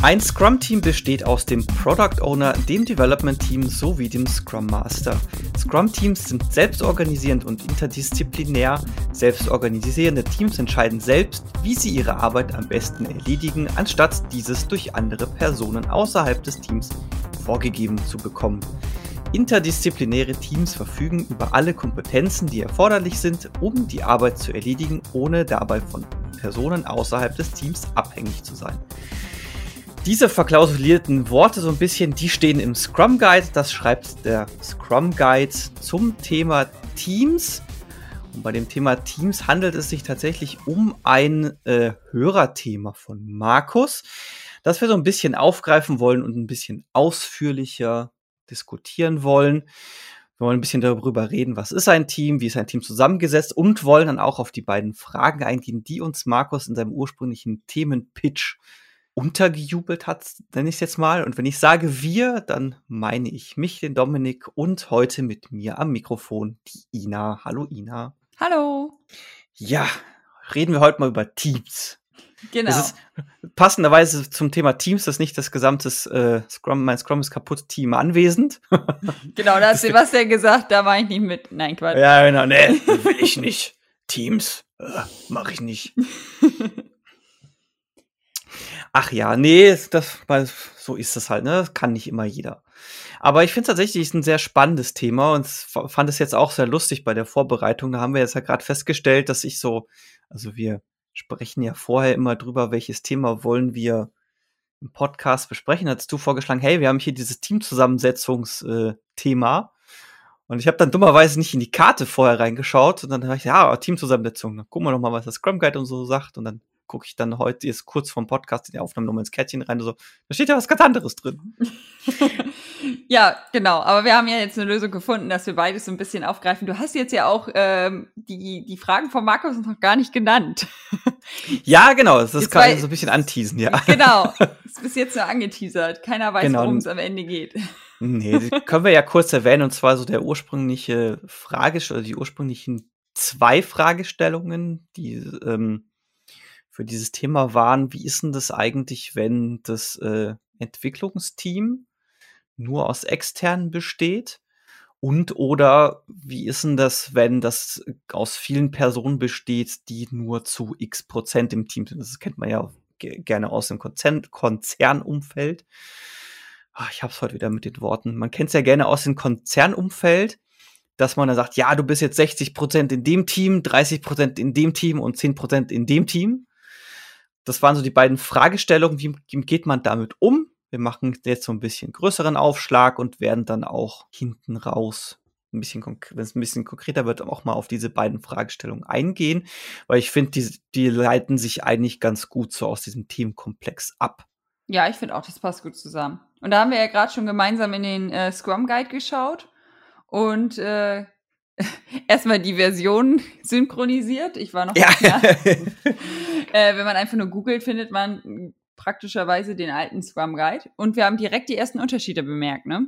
Ein Scrum-Team besteht aus dem Product Owner, dem Development-Team sowie dem Scrum Master. Scrum-Teams sind selbstorganisierend und interdisziplinär. Selbstorganisierende Teams entscheiden selbst, wie sie ihre Arbeit am besten erledigen, anstatt dieses durch andere Personen außerhalb des Teams vorgegeben zu bekommen. Interdisziplinäre Teams verfügen über alle Kompetenzen, die erforderlich sind, um die Arbeit zu erledigen, ohne dabei von Personen außerhalb des Teams abhängig zu sein. Diese verklausulierten Worte so ein bisschen, die stehen im Scrum Guide. Das schreibt der Scrum Guide zum Thema Teams. Und bei dem Thema Teams handelt es sich tatsächlich um ein äh, Hörerthema von Markus, das wir so ein bisschen aufgreifen wollen und ein bisschen ausführlicher diskutieren wollen. Wir wollen ein bisschen darüber reden, was ist ein Team, wie ist ein Team zusammengesetzt und wollen dann auch auf die beiden Fragen eingehen, die uns Markus in seinem ursprünglichen Themenpitch untergejubelt hat, nenne ich es jetzt mal. Und wenn ich sage wir, dann meine ich mich, den Dominik, und heute mit mir am Mikrofon die Ina. Hallo Ina. Hallo. Ja, reden wir heute mal über Teams. Genau. Das ist passenderweise zum Thema Teams, das ist nicht das gesamte äh, Scrum, mein Scrum ist kaputt Team anwesend. genau, da hat Sebastian gesagt, da war ich nicht mit. Nein, Quatsch. Ja, genau, nee, will ich nicht. Teams, äh, mache ich nicht. Ach ja, nee, das, so ist es halt, ne? Das kann nicht immer jeder. Aber ich finde tatsächlich ein sehr spannendes Thema und fand es jetzt auch sehr lustig bei der Vorbereitung. Da haben wir jetzt ja gerade festgestellt, dass ich so, also wir sprechen ja vorher immer drüber, welches Thema wollen wir im Podcast besprechen. Hast du vorgeschlagen, hey, wir haben hier dieses Teamzusammensetzungsthema. Äh, und ich habe dann dummerweise nicht in die Karte vorher reingeschaut und dann habe ich, ja, Teamzusammensetzung, dann gucken wir noch mal, was das Scrum Guide und so sagt und dann gucke ich dann heute jetzt kurz vom Podcast in die Aufnahme nochmal ins Kärtchen rein und so, da steht ja was ganz anderes drin. ja, genau. Aber wir haben ja jetzt eine Lösung gefunden, dass wir beides so ein bisschen aufgreifen. Du hast jetzt ja auch ähm, die, die Fragen von Markus noch gar nicht genannt. ja, genau. Das kann ich so ein bisschen anteasen, ja. Genau. Das ist bis jetzt nur angeteasert. Keiner weiß, genau. worum es am Ende geht. Nee, können wir ja kurz erwähnen, und zwar so der ursprüngliche Frage, oder die ursprünglichen zwei Fragestellungen, die ähm, für dieses Thema waren, wie ist denn das eigentlich, wenn das äh, Entwicklungsteam nur aus externen besteht? Und oder wie ist denn das, wenn das aus vielen Personen besteht, die nur zu x Prozent im Team sind? Das kennt man ja gerne aus dem Konzern Konzernumfeld. Ach, ich hab's heute wieder mit den Worten. Man kennt es ja gerne aus dem Konzernumfeld, dass man dann sagt, ja, du bist jetzt 60 Prozent in dem Team, 30 Prozent in dem Team und 10 Prozent in dem Team das waren so die beiden Fragestellungen, wie, geht man damit um? Wir machen jetzt so ein bisschen größeren Aufschlag und werden dann auch hinten raus ein bisschen, wenn es ein bisschen konkreter wird, auch mal auf diese beiden Fragestellungen eingehen, weil ich finde, die, die leiten sich eigentlich ganz gut so aus diesem Themenkomplex ab. Ja, ich finde auch, das passt gut zusammen. Und da haben wir ja gerade schon gemeinsam in den äh, Scrum Guide geschaut und äh, erstmal die Version synchronisiert. Ich war noch ja. äh, wenn man einfach nur googelt, findet man praktischerweise den alten Scrum Guide. Und wir haben direkt die ersten Unterschiede bemerkt, ne?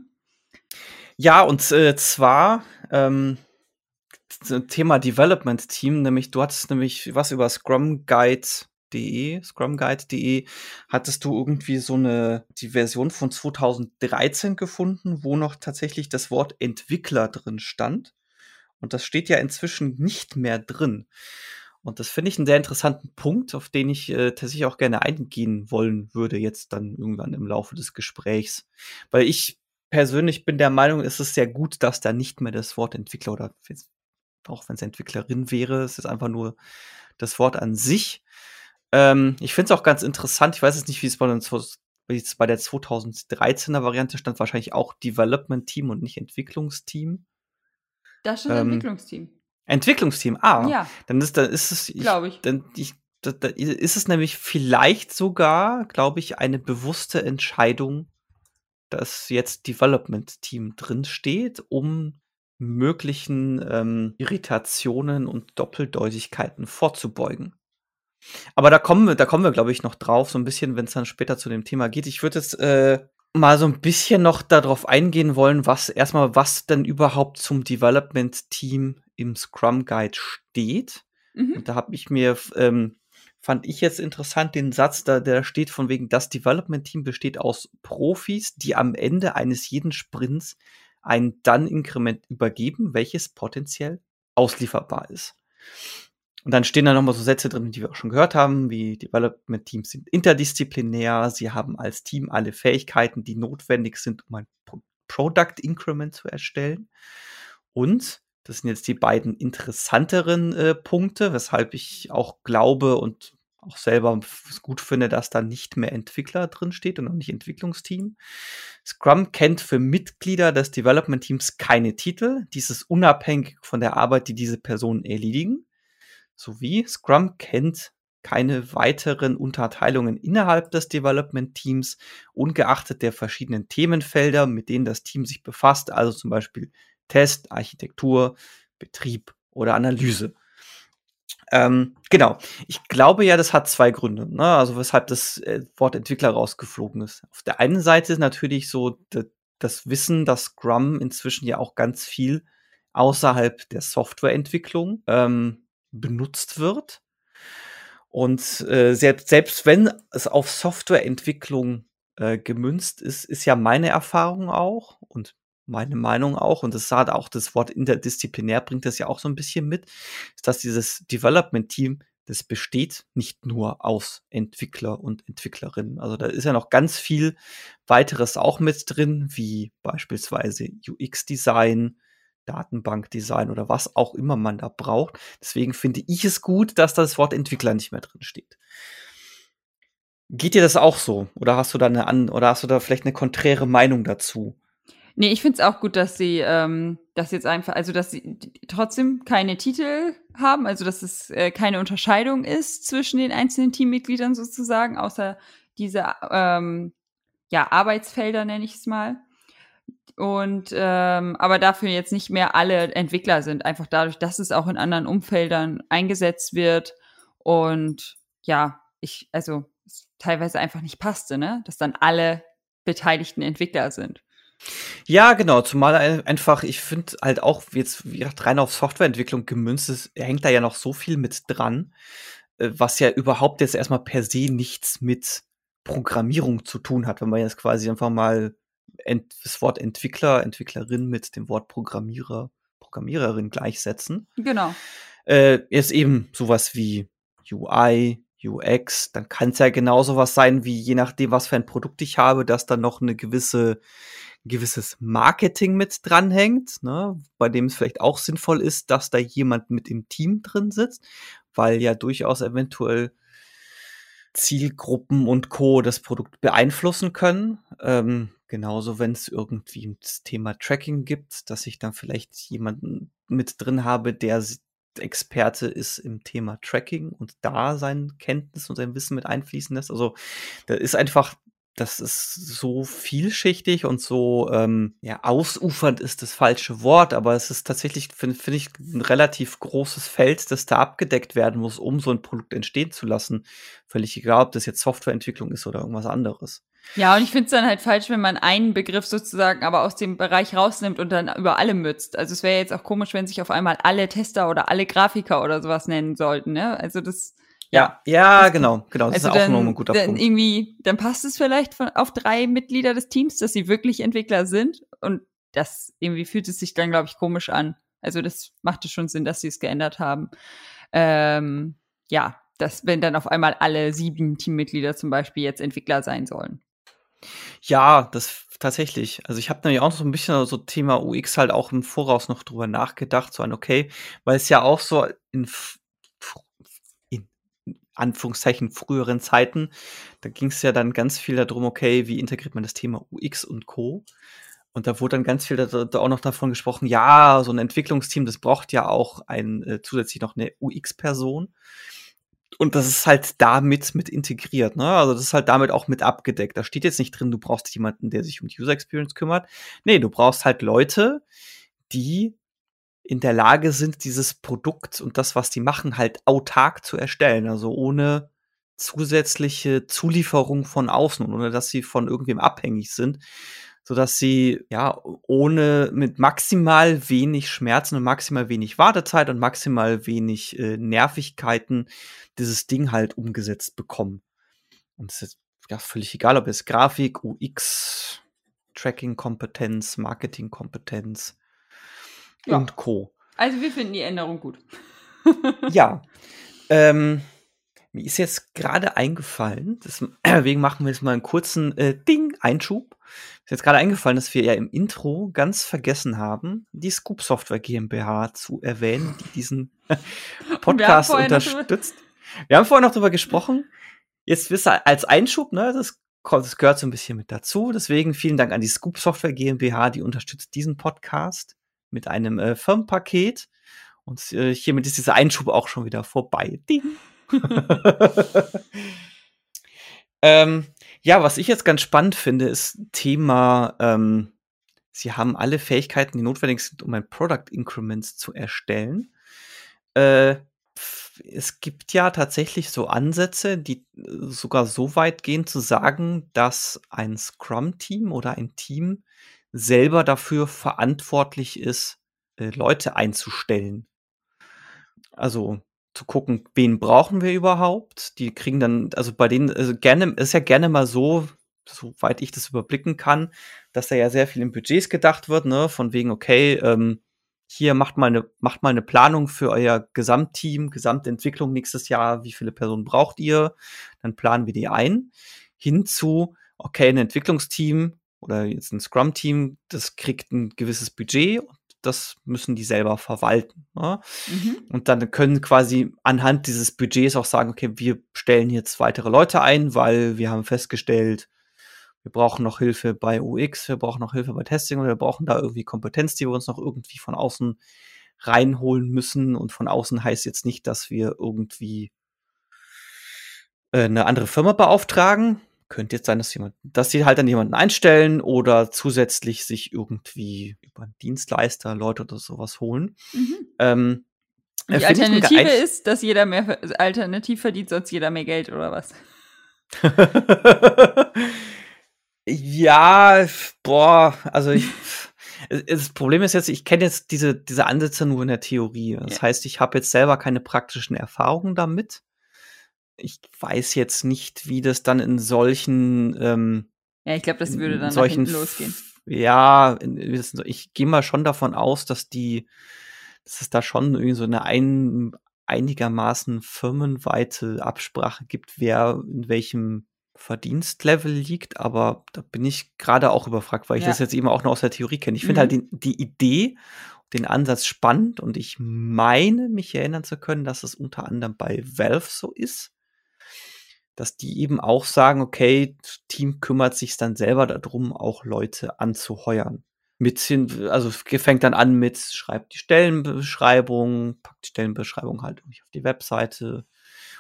Ja, und äh, zwar ähm, Thema Development Team, nämlich du hattest nämlich was über Scrum Guide.de, scrumguide.de, hattest du irgendwie so eine, die Version von 2013 gefunden, wo noch tatsächlich das Wort Entwickler drin stand. Und das steht ja inzwischen nicht mehr drin. Und das finde ich einen sehr interessanten Punkt, auf den ich äh, tatsächlich auch gerne eingehen wollen würde, jetzt dann irgendwann im Laufe des Gesprächs. Weil ich persönlich bin der Meinung, es ist sehr gut, dass da nicht mehr das Wort Entwickler oder auch wenn es Entwicklerin wäre, es ist einfach nur das Wort an sich. Ähm, ich finde es auch ganz interessant, ich weiß jetzt nicht, wie es bei, bei der 2013er Variante stand, wahrscheinlich auch Development Team und nicht Entwicklungsteam. Das ist ein ähm, Entwicklungsteam. Entwicklungsteam, ah. Ja. Dann ist, dann ist es. Glaube ich. Dann, ich da, da ist es nämlich vielleicht sogar, glaube ich, eine bewusste Entscheidung, dass jetzt Development Team drin steht, um möglichen ähm, Irritationen und Doppeldeutigkeiten vorzubeugen. Aber da kommen wir, da kommen wir, glaube ich, noch drauf, so ein bisschen, wenn es dann später zu dem Thema geht. Ich würde jetzt äh, mal so ein bisschen noch darauf eingehen wollen, was erstmal, was denn überhaupt zum Development Team im Scrum Guide steht. Mhm. Und da habe ich mir ähm, fand ich jetzt interessant den Satz, da, der steht von wegen, das Development Team besteht aus Profis, die am Ende eines jeden Sprints ein Dann-Inkrement übergeben, welches potenziell auslieferbar ist. Und dann stehen da nochmal so Sätze drin, die wir auch schon gehört haben, wie Development Teams sind interdisziplinär, sie haben als Team alle Fähigkeiten, die notwendig sind, um ein Product Increment zu erstellen. Und das sind jetzt die beiden interessanteren äh, Punkte, weshalb ich auch glaube und auch selber gut finde, dass da nicht mehr Entwickler drin steht und auch nicht Entwicklungsteam. Scrum kennt für Mitglieder des Development Teams keine Titel. Dies ist unabhängig von der Arbeit, die diese Personen erledigen. Sowie Scrum kennt keine weiteren Unterteilungen innerhalb des Development Teams, ungeachtet der verschiedenen Themenfelder, mit denen das Team sich befasst, also zum Beispiel Test, Architektur, Betrieb oder Analyse. Ähm, genau. Ich glaube ja, das hat zwei Gründe, ne? also weshalb das äh, Wort Entwickler rausgeflogen ist. Auf der einen Seite ist natürlich so das Wissen, dass Scrum inzwischen ja auch ganz viel außerhalb der Softwareentwicklung ähm, benutzt wird. Und äh, selbst, selbst wenn es auf Softwareentwicklung äh, gemünzt ist, ist ja meine Erfahrung auch und meine Meinung auch, und das hat auch das Wort interdisziplinär bringt das ja auch so ein bisschen mit, ist, dass dieses Development-Team, das besteht nicht nur aus Entwickler und Entwicklerinnen. Also da ist ja noch ganz viel weiteres auch mit drin, wie beispielsweise UX-Design, Datenbankdesign oder was auch immer man da braucht. Deswegen finde ich es gut, dass das Wort Entwickler nicht mehr drin steht. Geht dir das auch so? Oder hast du da eine an oder hast du da vielleicht eine konträre Meinung dazu? Nee, ich finde es auch gut, dass sie ähm, das jetzt einfach, also dass sie trotzdem keine Titel haben, also dass es äh, keine Unterscheidung ist zwischen den einzelnen Teammitgliedern sozusagen, außer diese ähm, ja, Arbeitsfelder, nenne ich es mal. Und ähm, aber dafür jetzt nicht mehr alle Entwickler sind, einfach dadurch, dass es auch in anderen Umfeldern eingesetzt wird und ja, ich, also teilweise einfach nicht passte, ne? Dass dann alle beteiligten Entwickler sind. Ja, genau, zumal einfach, ich finde halt auch jetzt wie gesagt, rein auf Softwareentwicklung gemünzt ist, hängt da ja noch so viel mit dran, äh, was ja überhaupt jetzt erstmal per se nichts mit Programmierung zu tun hat, wenn man jetzt quasi einfach mal ent das Wort Entwickler, Entwicklerin mit dem Wort Programmierer, Programmiererin gleichsetzen. Genau. Äh, ist eben sowas wie UI, UX, dann kann es ja genauso was sein, wie je nachdem, was für ein Produkt ich habe, dass dann noch eine gewisse gewisses Marketing mit dranhängt, ne, bei dem es vielleicht auch sinnvoll ist, dass da jemand mit im Team drin sitzt, weil ja durchaus eventuell Zielgruppen und Co. das Produkt beeinflussen können. Ähm, genauso, wenn es irgendwie das Thema Tracking gibt, dass ich dann vielleicht jemanden mit drin habe, der Experte ist im Thema Tracking und da sein Kenntnis und sein Wissen mit einfließen lässt. Also da ist einfach, das ist so vielschichtig und so ähm, ja ausufernd ist das falsche Wort, aber es ist tatsächlich finde find ich ein relativ großes Feld, das da abgedeckt werden muss, um so ein Produkt entstehen zu lassen. Völlig egal, ob das jetzt Softwareentwicklung ist oder irgendwas anderes. Ja, und ich finde es dann halt falsch, wenn man einen Begriff sozusagen aber aus dem Bereich rausnimmt und dann über alle mützt. Also es wäre jetzt auch komisch, wenn sich auf einmal alle Tester oder alle Grafiker oder sowas nennen sollten, ne? Also das ja, ja, genau, genau. Das also ist auch dann, ein guter dann Punkt. Irgendwie, dann passt es vielleicht von, auf drei Mitglieder des Teams, dass sie wirklich Entwickler sind. Und das irgendwie fühlt es sich dann, glaube ich, komisch an. Also das machte schon Sinn, dass sie es geändert haben. Ähm, ja, dass wenn dann auf einmal alle sieben Teammitglieder zum Beispiel jetzt Entwickler sein sollen. Ja, das tatsächlich. Also ich habe nämlich auch so ein bisschen so Thema UX halt auch im Voraus noch drüber nachgedacht, so ein okay, weil es ja auch so in Anführungszeichen früheren Zeiten, da ging es ja dann ganz viel darum, okay, wie integriert man das Thema UX und Co. Und da wurde dann ganz viel da, da auch noch davon gesprochen, ja, so ein Entwicklungsteam, das braucht ja auch ein äh, zusätzlich noch eine UX-Person. Und das ist halt damit mit integriert, ne? Also das ist halt damit auch mit abgedeckt. Da steht jetzt nicht drin, du brauchst jemanden, der sich um die User Experience kümmert. Nee, du brauchst halt Leute, die in der Lage sind, dieses Produkt und das, was die machen, halt autark zu erstellen. Also ohne zusätzliche Zulieferung von außen, ohne dass sie von irgendwem abhängig sind, sodass sie ja ohne mit maximal wenig Schmerzen und maximal wenig Wartezeit und maximal wenig äh, Nervigkeiten dieses Ding halt umgesetzt bekommen. Und es ist ja völlig egal, ob es Grafik, UX, Tracking-Kompetenz, Marketing-Kompetenz ja. und Co. Also wir finden die Änderung gut. ja. Ähm, mir ist jetzt gerade eingefallen, deswegen machen wir jetzt mal einen kurzen äh, Ding, Einschub. Ist jetzt gerade eingefallen, dass wir ja im Intro ganz vergessen haben, die Scoop Software GmbH zu erwähnen, die diesen Podcast unterstützt. Wir haben vorher noch drüber gesprochen. Jetzt wisst ihr als Einschub, ne, das, das gehört so ein bisschen mit dazu. Deswegen vielen Dank an die Scoop Software GmbH, die unterstützt diesen Podcast mit einem äh, Firmenpaket. Und äh, hiermit ist dieser Einschub auch schon wieder vorbei. Ding. ähm, ja, was ich jetzt ganz spannend finde, ist Thema, ähm, sie haben alle Fähigkeiten, die notwendig sind, um ein Product Increments zu erstellen. Äh, es gibt ja tatsächlich so Ansätze, die äh, sogar so weit gehen zu sagen, dass ein Scrum-Team oder ein Team selber dafür verantwortlich ist, äh, Leute einzustellen. Also zu gucken, wen brauchen wir überhaupt? Die kriegen dann, also bei denen, also gerne, ist ja gerne mal so, soweit ich das überblicken kann, dass da ja sehr viel in Budgets gedacht wird, ne, von wegen, okay, ähm, hier macht mal eine, macht mal eine Planung für euer Gesamtteam, Gesamtentwicklung nächstes Jahr, wie viele Personen braucht ihr? Dann planen wir die ein. Hinzu, okay, ein Entwicklungsteam oder jetzt ein Scrum-Team, das kriegt ein gewisses Budget das müssen die selber verwalten. Ne? Mhm. Und dann können quasi anhand dieses Budgets auch sagen, okay, wir stellen jetzt weitere Leute ein, weil wir haben festgestellt, wir brauchen noch Hilfe bei UX, wir brauchen noch Hilfe bei Testing oder wir brauchen da irgendwie Kompetenz, die wir uns noch irgendwie von außen reinholen müssen. Und von außen heißt jetzt nicht, dass wir irgendwie äh, eine andere Firma beauftragen. Könnte jetzt sein, dass jemand, dass sie halt dann jemanden einstellen oder zusätzlich sich irgendwie über einen Dienstleister Leute oder sowas holen. Mhm. Ähm, die Alternative ist, dass jeder mehr alternativ verdient, sonst jeder mehr Geld oder was? Ja, boah, also ich, das Problem ist jetzt, ich kenne jetzt diese, diese Ansätze nur in der Theorie. Das ja. heißt, ich habe jetzt selber keine praktischen Erfahrungen damit. Ich weiß jetzt nicht, wie das dann in solchen ähm, Ja, ich glaube, das würde dann solchen, losgehen. Ja, ich gehe mal schon davon aus, dass die, dass es da schon irgendwie so eine ein, einigermaßen firmenweite Absprache gibt, wer in welchem Verdienstlevel liegt, aber da bin ich gerade auch überfragt, weil ich ja. das jetzt eben auch noch aus der Theorie kenne. Ich finde halt mhm. halt die, die Idee, den Ansatz spannend und ich meine, mich erinnern zu können, dass es unter anderem bei Valve so ist, dass die eben auch sagen, okay, Team kümmert sich dann selber darum, auch Leute anzuheuern. Mit hin, also fängt dann an mit, schreibt die Stellenbeschreibung, packt die Stellenbeschreibung halt auf die Webseite,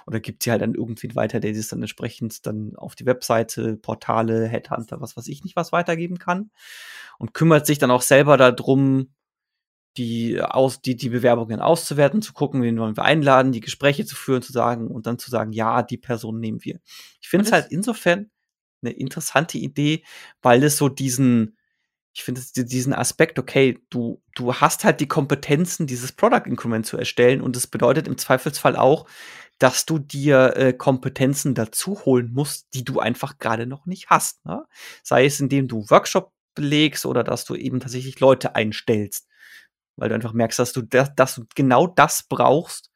oder gibt sie halt dann irgendwie weiter, der es dann entsprechend dann auf die Webseite, Portale, Headhunter, was weiß ich nicht, was weitergeben kann. Und kümmert sich dann auch selber darum, die, aus, die, die Bewerbungen auszuwerten, zu gucken, wen wollen wir einladen, die Gespräche zu führen, zu sagen und dann zu sagen, ja, die Person nehmen wir. Ich finde es halt insofern eine interessante Idee, weil es so diesen, ich finde diesen Aspekt, okay, du, du hast halt die Kompetenzen, dieses Product Increment zu erstellen und das bedeutet im Zweifelsfall auch, dass du dir äh, Kompetenzen dazu holen musst, die du einfach gerade noch nicht hast. Ne? Sei es, indem du Workshop belegst oder dass du eben tatsächlich Leute einstellst, weil du einfach merkst, dass du, das, dass du genau das brauchst,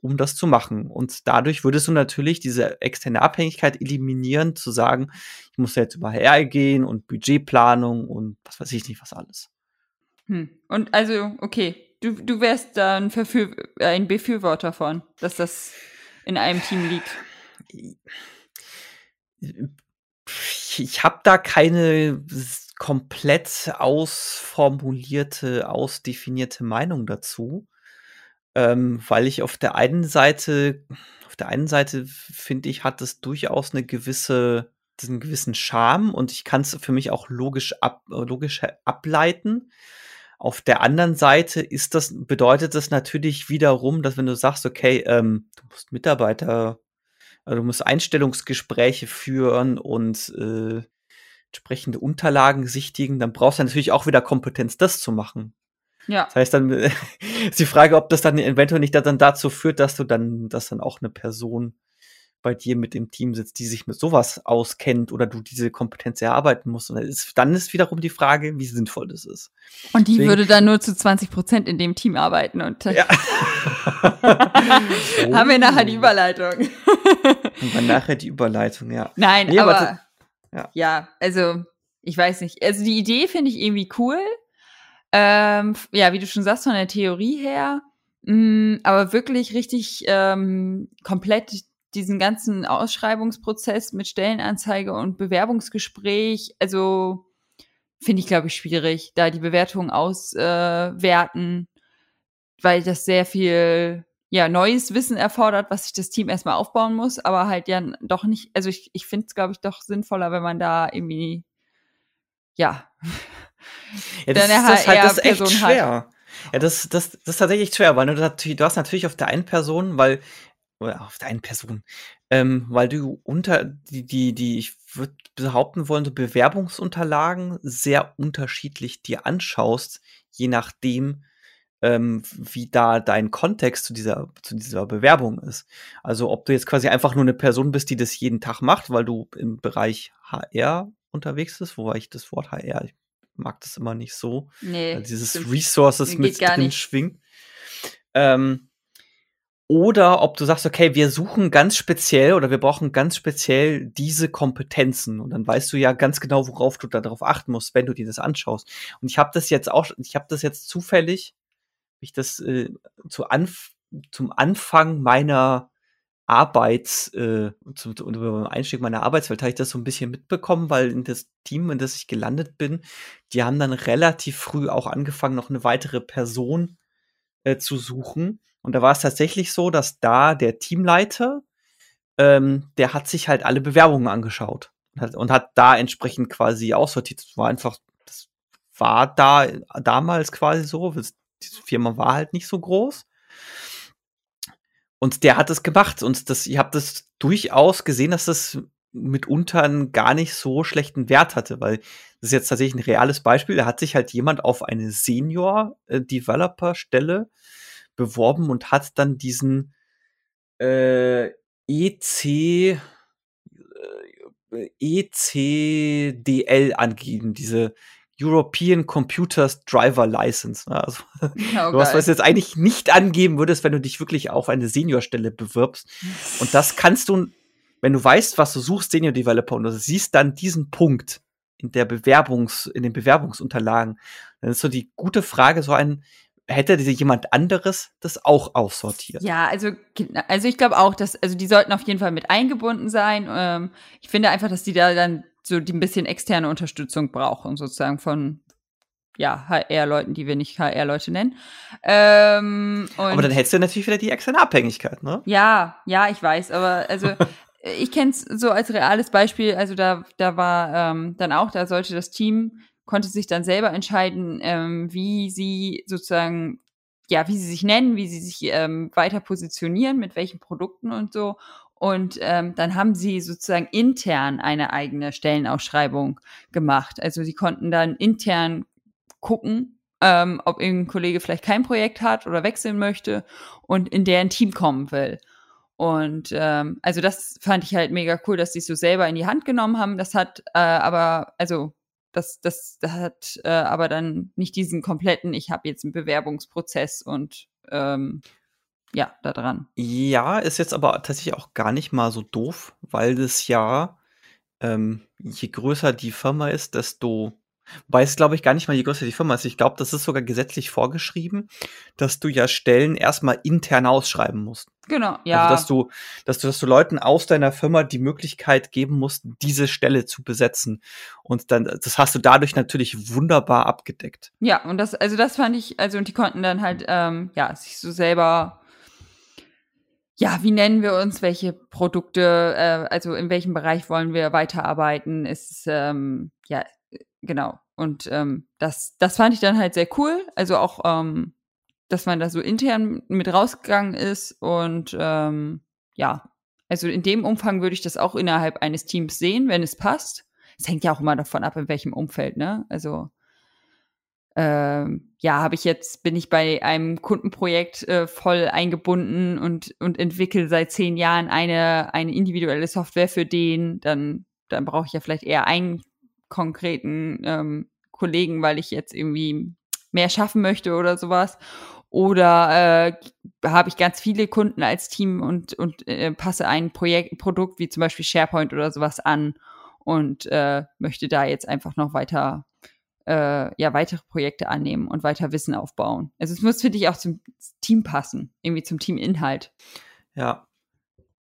um das zu machen. Und dadurch würdest du natürlich diese externe Abhängigkeit eliminieren, zu sagen, ich muss jetzt über HR gehen und Budgetplanung und was weiß ich nicht, was alles. Hm. Und also, okay, du, du wärst dann ein Befürworter von, dass das in einem Team liegt? Ich habe da keine komplett ausformulierte, ausdefinierte Meinung dazu, ähm, weil ich auf der einen Seite, auf der einen Seite finde ich, hat es durchaus eine gewisse, einen gewissen Charme und ich kann es für mich auch logisch ab, logisch ableiten. Auf der anderen Seite ist das, bedeutet das natürlich wiederum, dass wenn du sagst, okay, ähm, du musst Mitarbeiter, also du musst Einstellungsgespräche führen und äh, entsprechende Unterlagen sichtigen, dann brauchst du natürlich auch wieder Kompetenz, das zu machen. Ja. Das heißt dann ist die Frage, ob das dann eventuell nicht dann dazu führt, dass du dann, dass dann auch eine Person bei dir mit dem Team sitzt, die sich mit sowas auskennt oder du diese Kompetenz erarbeiten musst. Und dann ist, dann ist wiederum die Frage, wie sinnvoll das ist. Und die Deswegen, würde dann nur zu 20 Prozent in dem Team arbeiten. Und ja. haben wir nachher die Überleitung. haben wir nachher die Überleitung, ja. Nein, nee, aber, aber ja. ja, also ich weiß nicht. Also die Idee finde ich irgendwie cool. Ähm, ja, wie du schon sagst, von der Theorie her. Mh, mm, aber wirklich richtig ähm, komplett diesen ganzen Ausschreibungsprozess mit Stellenanzeige und Bewerbungsgespräch, also finde ich, glaube ich, schwierig, da die Bewertungen auswerten, äh, weil das sehr viel ja, neues Wissen erfordert, was sich das Team erstmal aufbauen muss, aber halt ja doch nicht, also ich, ich finde es, glaube ich, doch sinnvoller, wenn man da irgendwie, ja, ja das, dann ist, das, halt, das ist echt schwer. Hat. Ja, das, das, das ist tatsächlich schwer, weil du, du hast natürlich auf der einen Person, weil oder auf deine Person, ähm, weil du unter die, die, die ich würde behaupten wollen, so Bewerbungsunterlagen sehr unterschiedlich dir anschaust, je nachdem, ähm, wie da dein Kontext zu dieser, zu dieser Bewerbung ist. Also ob du jetzt quasi einfach nur eine Person bist, die das jeden Tag macht, weil du im Bereich HR unterwegs bist, wobei ich das Wort HR, ich mag das immer nicht so, nee, weil dieses Resources mit drin nicht. schwingt. Ähm, oder ob du sagst, okay, wir suchen ganz speziell oder wir brauchen ganz speziell diese Kompetenzen und dann weißt du ja ganz genau, worauf du darauf achten musst, wenn du dir das anschaust. Und ich habe das jetzt auch, ich habe das jetzt zufällig, ich das äh, zu Anf zum Anfang meiner Arbeits, äh, zum, zum Einstieg meiner Arbeitswelt habe ich das so ein bisschen mitbekommen, weil in das Team, in das ich gelandet bin, die haben dann relativ früh auch angefangen, noch eine weitere Person äh, zu suchen und da war es tatsächlich so, dass da der Teamleiter, ähm, der hat sich halt alle Bewerbungen angeschaut und hat, und hat da entsprechend quasi aussortiert. Das war einfach, das war da damals quasi so. Diese Firma war halt nicht so groß. Und der hat es gemacht. Und das, ich habe das durchaus gesehen, dass das mitunter einen gar nicht so schlechten Wert hatte, weil das ist jetzt tatsächlich ein reales Beispiel. Da hat sich halt jemand auf eine Senior-Developer-Stelle beworben und hat dann diesen äh, EC äh, ECDL angegeben, diese European Computers Driver License. Also, oh, was, was du jetzt eigentlich nicht angeben würdest, wenn du dich wirklich auf eine Seniorstelle bewirbst. Und das kannst du, wenn du weißt, was du suchst, Senior Developer, und du siehst dann diesen Punkt in der Bewerbungs, in den Bewerbungsunterlagen, dann ist so die gute Frage, so ein, hätte jemand anderes das auch aussortiert. Ja, also, also ich glaube auch, dass, also die sollten auf jeden Fall mit eingebunden sein. Ähm, ich finde einfach, dass die da dann so die ein bisschen externe Unterstützung brauchen, sozusagen von ja, HR-Leuten, die wir nicht HR-Leute nennen. Ähm, aber dann hättest du natürlich wieder die externe Abhängigkeit, ne? Ja, ja, ich weiß, aber also ich kenne es so als reales Beispiel, also da, da war ähm, dann auch, da sollte das Team konnte sich dann selber entscheiden, ähm, wie sie sozusagen, ja, wie sie sich nennen, wie sie sich ähm, weiter positionieren, mit welchen Produkten und so. Und ähm, dann haben sie sozusagen intern eine eigene Stellenausschreibung gemacht. Also sie konnten dann intern gucken, ähm, ob irgendein Kollege vielleicht kein Projekt hat oder wechseln möchte und in deren Team kommen will. Und ähm, also das fand ich halt mega cool, dass sie es so selber in die Hand genommen haben. Das hat äh, aber, also das, das, das hat äh, aber dann nicht diesen kompletten, ich habe jetzt einen Bewerbungsprozess und ähm, ja, da dran. Ja, ist jetzt aber tatsächlich auch gar nicht mal so doof, weil das ja, ähm, je größer die Firma ist, desto Wobei es, glaube ich, gar nicht mal je größer die Firma ist. Ich glaube, das ist sogar gesetzlich vorgeschrieben, dass du ja Stellen erstmal intern ausschreiben musst. Genau, ja. Also, dass du, dass du, dass du Leuten aus deiner Firma die Möglichkeit geben musst, diese Stelle zu besetzen. Und dann, das hast du dadurch natürlich wunderbar abgedeckt. Ja, und das, also das fand ich, also, und die konnten dann halt, ähm, ja, sich so selber ja, wie nennen wir uns, welche Produkte, äh, also in welchem Bereich wollen wir weiterarbeiten? Ist ähm, ja genau. Und ähm, das, das fand ich dann halt sehr cool. Also auch, ähm, dass man da so intern mit rausgegangen ist. Und ähm, ja, also in dem Umfang würde ich das auch innerhalb eines Teams sehen, wenn es passt. es hängt ja auch immer davon ab, in welchem Umfeld, ne? Also ähm, ja, habe ich jetzt, bin ich bei einem Kundenprojekt äh, voll eingebunden und, und entwickle seit zehn Jahren eine, eine individuelle Software für den, dann, dann brauche ich ja vielleicht eher einen konkreten ähm, Kollegen, weil ich jetzt irgendwie mehr schaffen möchte oder sowas. Oder äh, habe ich ganz viele Kunden als Team und, und äh, passe ein Projekt, Produkt wie zum Beispiel SharePoint oder sowas an und äh, möchte da jetzt einfach noch weiter äh, ja weitere Projekte annehmen und weiter Wissen aufbauen. Also es muss für dich auch zum Team passen, irgendwie zum Teaminhalt. Ja.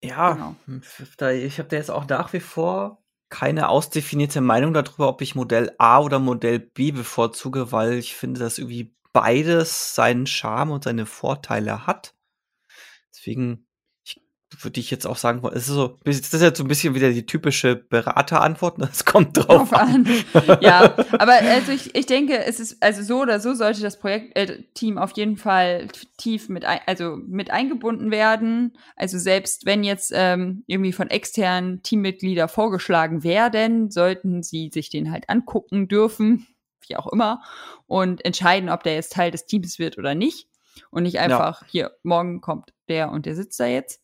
Ja, genau. Hm, ich habe da jetzt auch nach wie vor keine ausdefinierte Meinung darüber, ob ich Modell A oder Modell B bevorzuge, weil ich finde, dass irgendwie beides seinen Charme und seine Vorteile hat. Deswegen würde ich jetzt auch sagen, es ist so, das ist jetzt so ein bisschen wieder die typische Beraterantwort, ne? es kommt drauf an. an. ja, aber also ich, ich denke, es ist, also so oder so sollte das Projektteam äh, auf jeden Fall tief mit, ein, also mit eingebunden werden. Also selbst wenn jetzt ähm, irgendwie von externen Teammitglieder vorgeschlagen werden, sollten sie sich den halt angucken dürfen, wie auch immer, und entscheiden, ob der jetzt Teil des Teams wird oder nicht. Und nicht einfach, ja. hier, morgen kommt der und der sitzt da jetzt.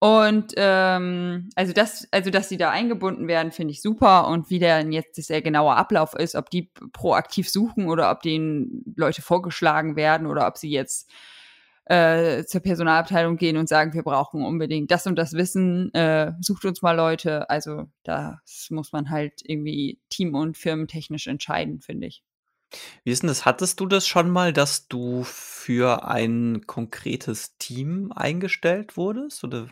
Und ähm, also das, also dass sie da eingebunden werden, finde ich super. Und wie der jetzt der genaue Ablauf ist, ob die proaktiv suchen oder ob denen Leute vorgeschlagen werden oder ob sie jetzt äh, zur Personalabteilung gehen und sagen, wir brauchen unbedingt das und das Wissen, äh, sucht uns mal Leute. Also das muss man halt irgendwie team- und firmentechnisch entscheiden, finde ich. Wie ist denn das? Hattest du das schon mal, dass du für ein konkretes Team eingestellt wurdest? Oder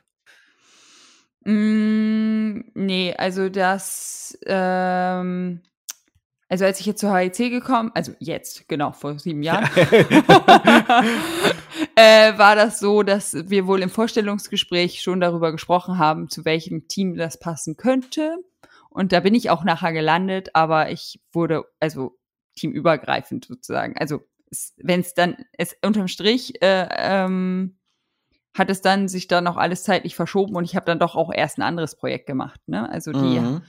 Mm, nee, also das, ähm, also als ich jetzt zur HEC gekommen, also jetzt, genau, vor sieben Jahren, äh, war das so, dass wir wohl im Vorstellungsgespräch schon darüber gesprochen haben, zu welchem Team das passen könnte. Und da bin ich auch nachher gelandet, aber ich wurde, also teamübergreifend sozusagen. Also wenn es dann, es unterm Strich, äh, ähm, hat es dann sich dann noch alles zeitlich verschoben und ich habe dann doch auch erst ein anderes Projekt gemacht. Ne? Also die, mhm.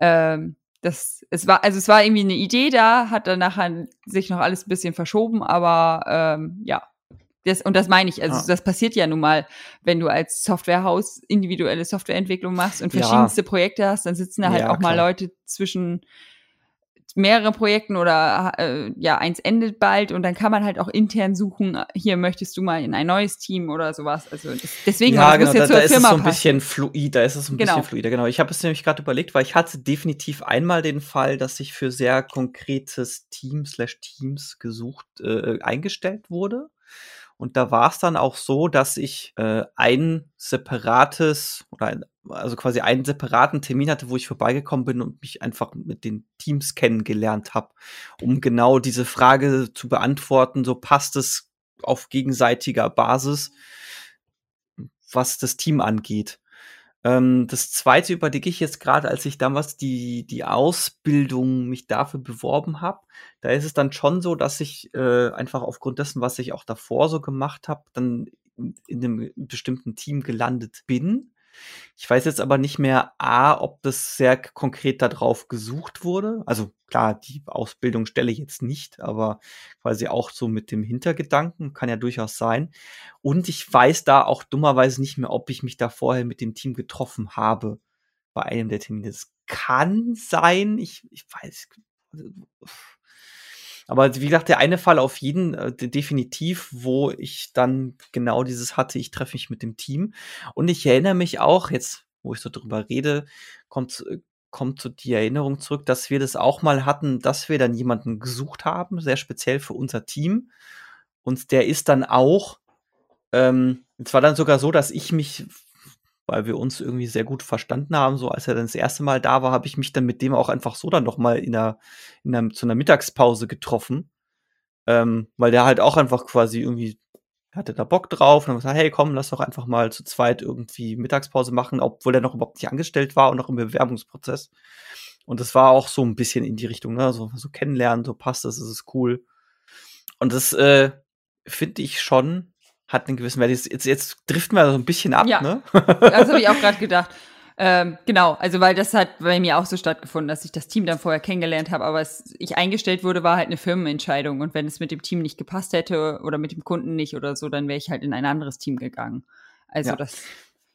ähm, das, es war, also es war irgendwie eine Idee da, hat dann nachher sich noch alles ein bisschen verschoben, aber ähm, ja. Das, und das meine ich, also ah. das passiert ja nun mal, wenn du als Softwarehaus individuelle Softwareentwicklung machst und verschiedenste ja. Projekte hast, dann sitzen da halt ja, auch klar. mal Leute zwischen mehrere Projekten oder äh, ja, eins endet bald und dann kann man halt auch intern suchen, hier möchtest du mal in ein neues Team oder sowas. Also das, deswegen ja, genau, da, da ist Firma es so ein bisschen fluid, da ist es ein genau. bisschen fluider, genau. Ich habe es nämlich gerade überlegt, weil ich hatte definitiv einmal den Fall, dass ich für sehr konkretes Team slash Teams gesucht, äh, eingestellt wurde. Und da war es dann auch so, dass ich äh, ein separates oder ein, also quasi einen separaten Termin hatte, wo ich vorbeigekommen bin und mich einfach mit den Teams kennengelernt habe, um genau diese Frage zu beantworten, so passt es auf gegenseitiger Basis, was das Team angeht. Ähm, das zweite überlege ich jetzt gerade, als ich damals die, die Ausbildung mich dafür beworben habe. Da ist es dann schon so, dass ich äh, einfach aufgrund dessen, was ich auch davor so gemacht habe, dann in, in einem bestimmten Team gelandet bin. Ich weiß jetzt aber nicht mehr, A, ob das sehr konkret darauf gesucht wurde. Also klar, die Ausbildung stelle ich jetzt nicht, aber quasi auch so mit dem Hintergedanken, kann ja durchaus sein. Und ich weiß da auch dummerweise nicht mehr, ob ich mich da vorher mit dem Team getroffen habe bei einem der Termine. Das kann sein, ich, ich weiß. Aber wie gesagt, der eine Fall auf jeden äh, definitiv, wo ich dann genau dieses hatte, ich treffe mich mit dem Team. Und ich erinnere mich auch, jetzt, wo ich so drüber rede, kommt, äh, kommt so die Erinnerung zurück, dass wir das auch mal hatten, dass wir dann jemanden gesucht haben, sehr speziell für unser Team. Und der ist dann auch, ähm, es war dann sogar so, dass ich mich weil wir uns irgendwie sehr gut verstanden haben. So als er dann das erste Mal da war, habe ich mich dann mit dem auch einfach so dann noch mal in einer, in einer zu einer Mittagspause getroffen, ähm, weil der halt auch einfach quasi irgendwie hatte da Bock drauf und dann gesagt, hey, komm, lass doch einfach mal zu zweit irgendwie Mittagspause machen, obwohl er noch überhaupt nicht angestellt war und noch im Bewerbungsprozess. Und das war auch so ein bisschen in die Richtung, ne, so, so kennenlernen, so passt das, ist cool. Und das äh, finde ich schon hat einen gewissen Wert. Jetzt, jetzt, jetzt driften wir so ein bisschen ab, ja, ne? das habe ich auch gerade gedacht. Ähm, genau, also weil das hat bei mir auch so stattgefunden, dass ich das Team dann vorher kennengelernt habe, aber es, ich eingestellt wurde, war halt eine Firmenentscheidung. Und wenn es mit dem Team nicht gepasst hätte oder mit dem Kunden nicht oder so, dann wäre ich halt in ein anderes Team gegangen. Also ja. das,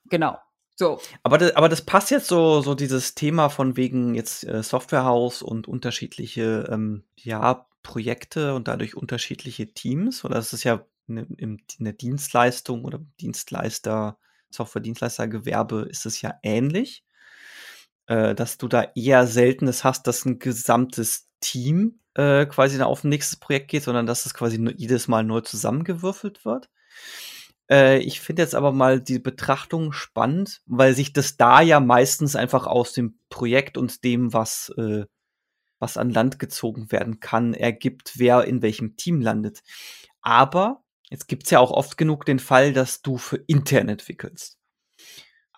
genau. So. Aber das, aber das passt jetzt so, so dieses Thema von wegen jetzt äh, Softwarehaus und unterschiedliche ähm, ja, Projekte und dadurch unterschiedliche Teams. Oder das ist ja eine, eine Dienstleistung oder Dienstleister, Software-Dienstleistergewerbe ist es ja ähnlich, äh, dass du da eher seltenes hast, dass ein gesamtes Team äh, quasi auf ein nächstes Projekt geht, sondern dass es quasi jedes Mal neu zusammengewürfelt wird. Äh, ich finde jetzt aber mal die Betrachtung spannend, weil sich das da ja meistens einfach aus dem Projekt und dem, was, was an Land gezogen werden kann, ergibt, wer in welchem Team landet. Aber Jetzt gibt's ja auch oft genug den Fall, dass du für intern entwickelst.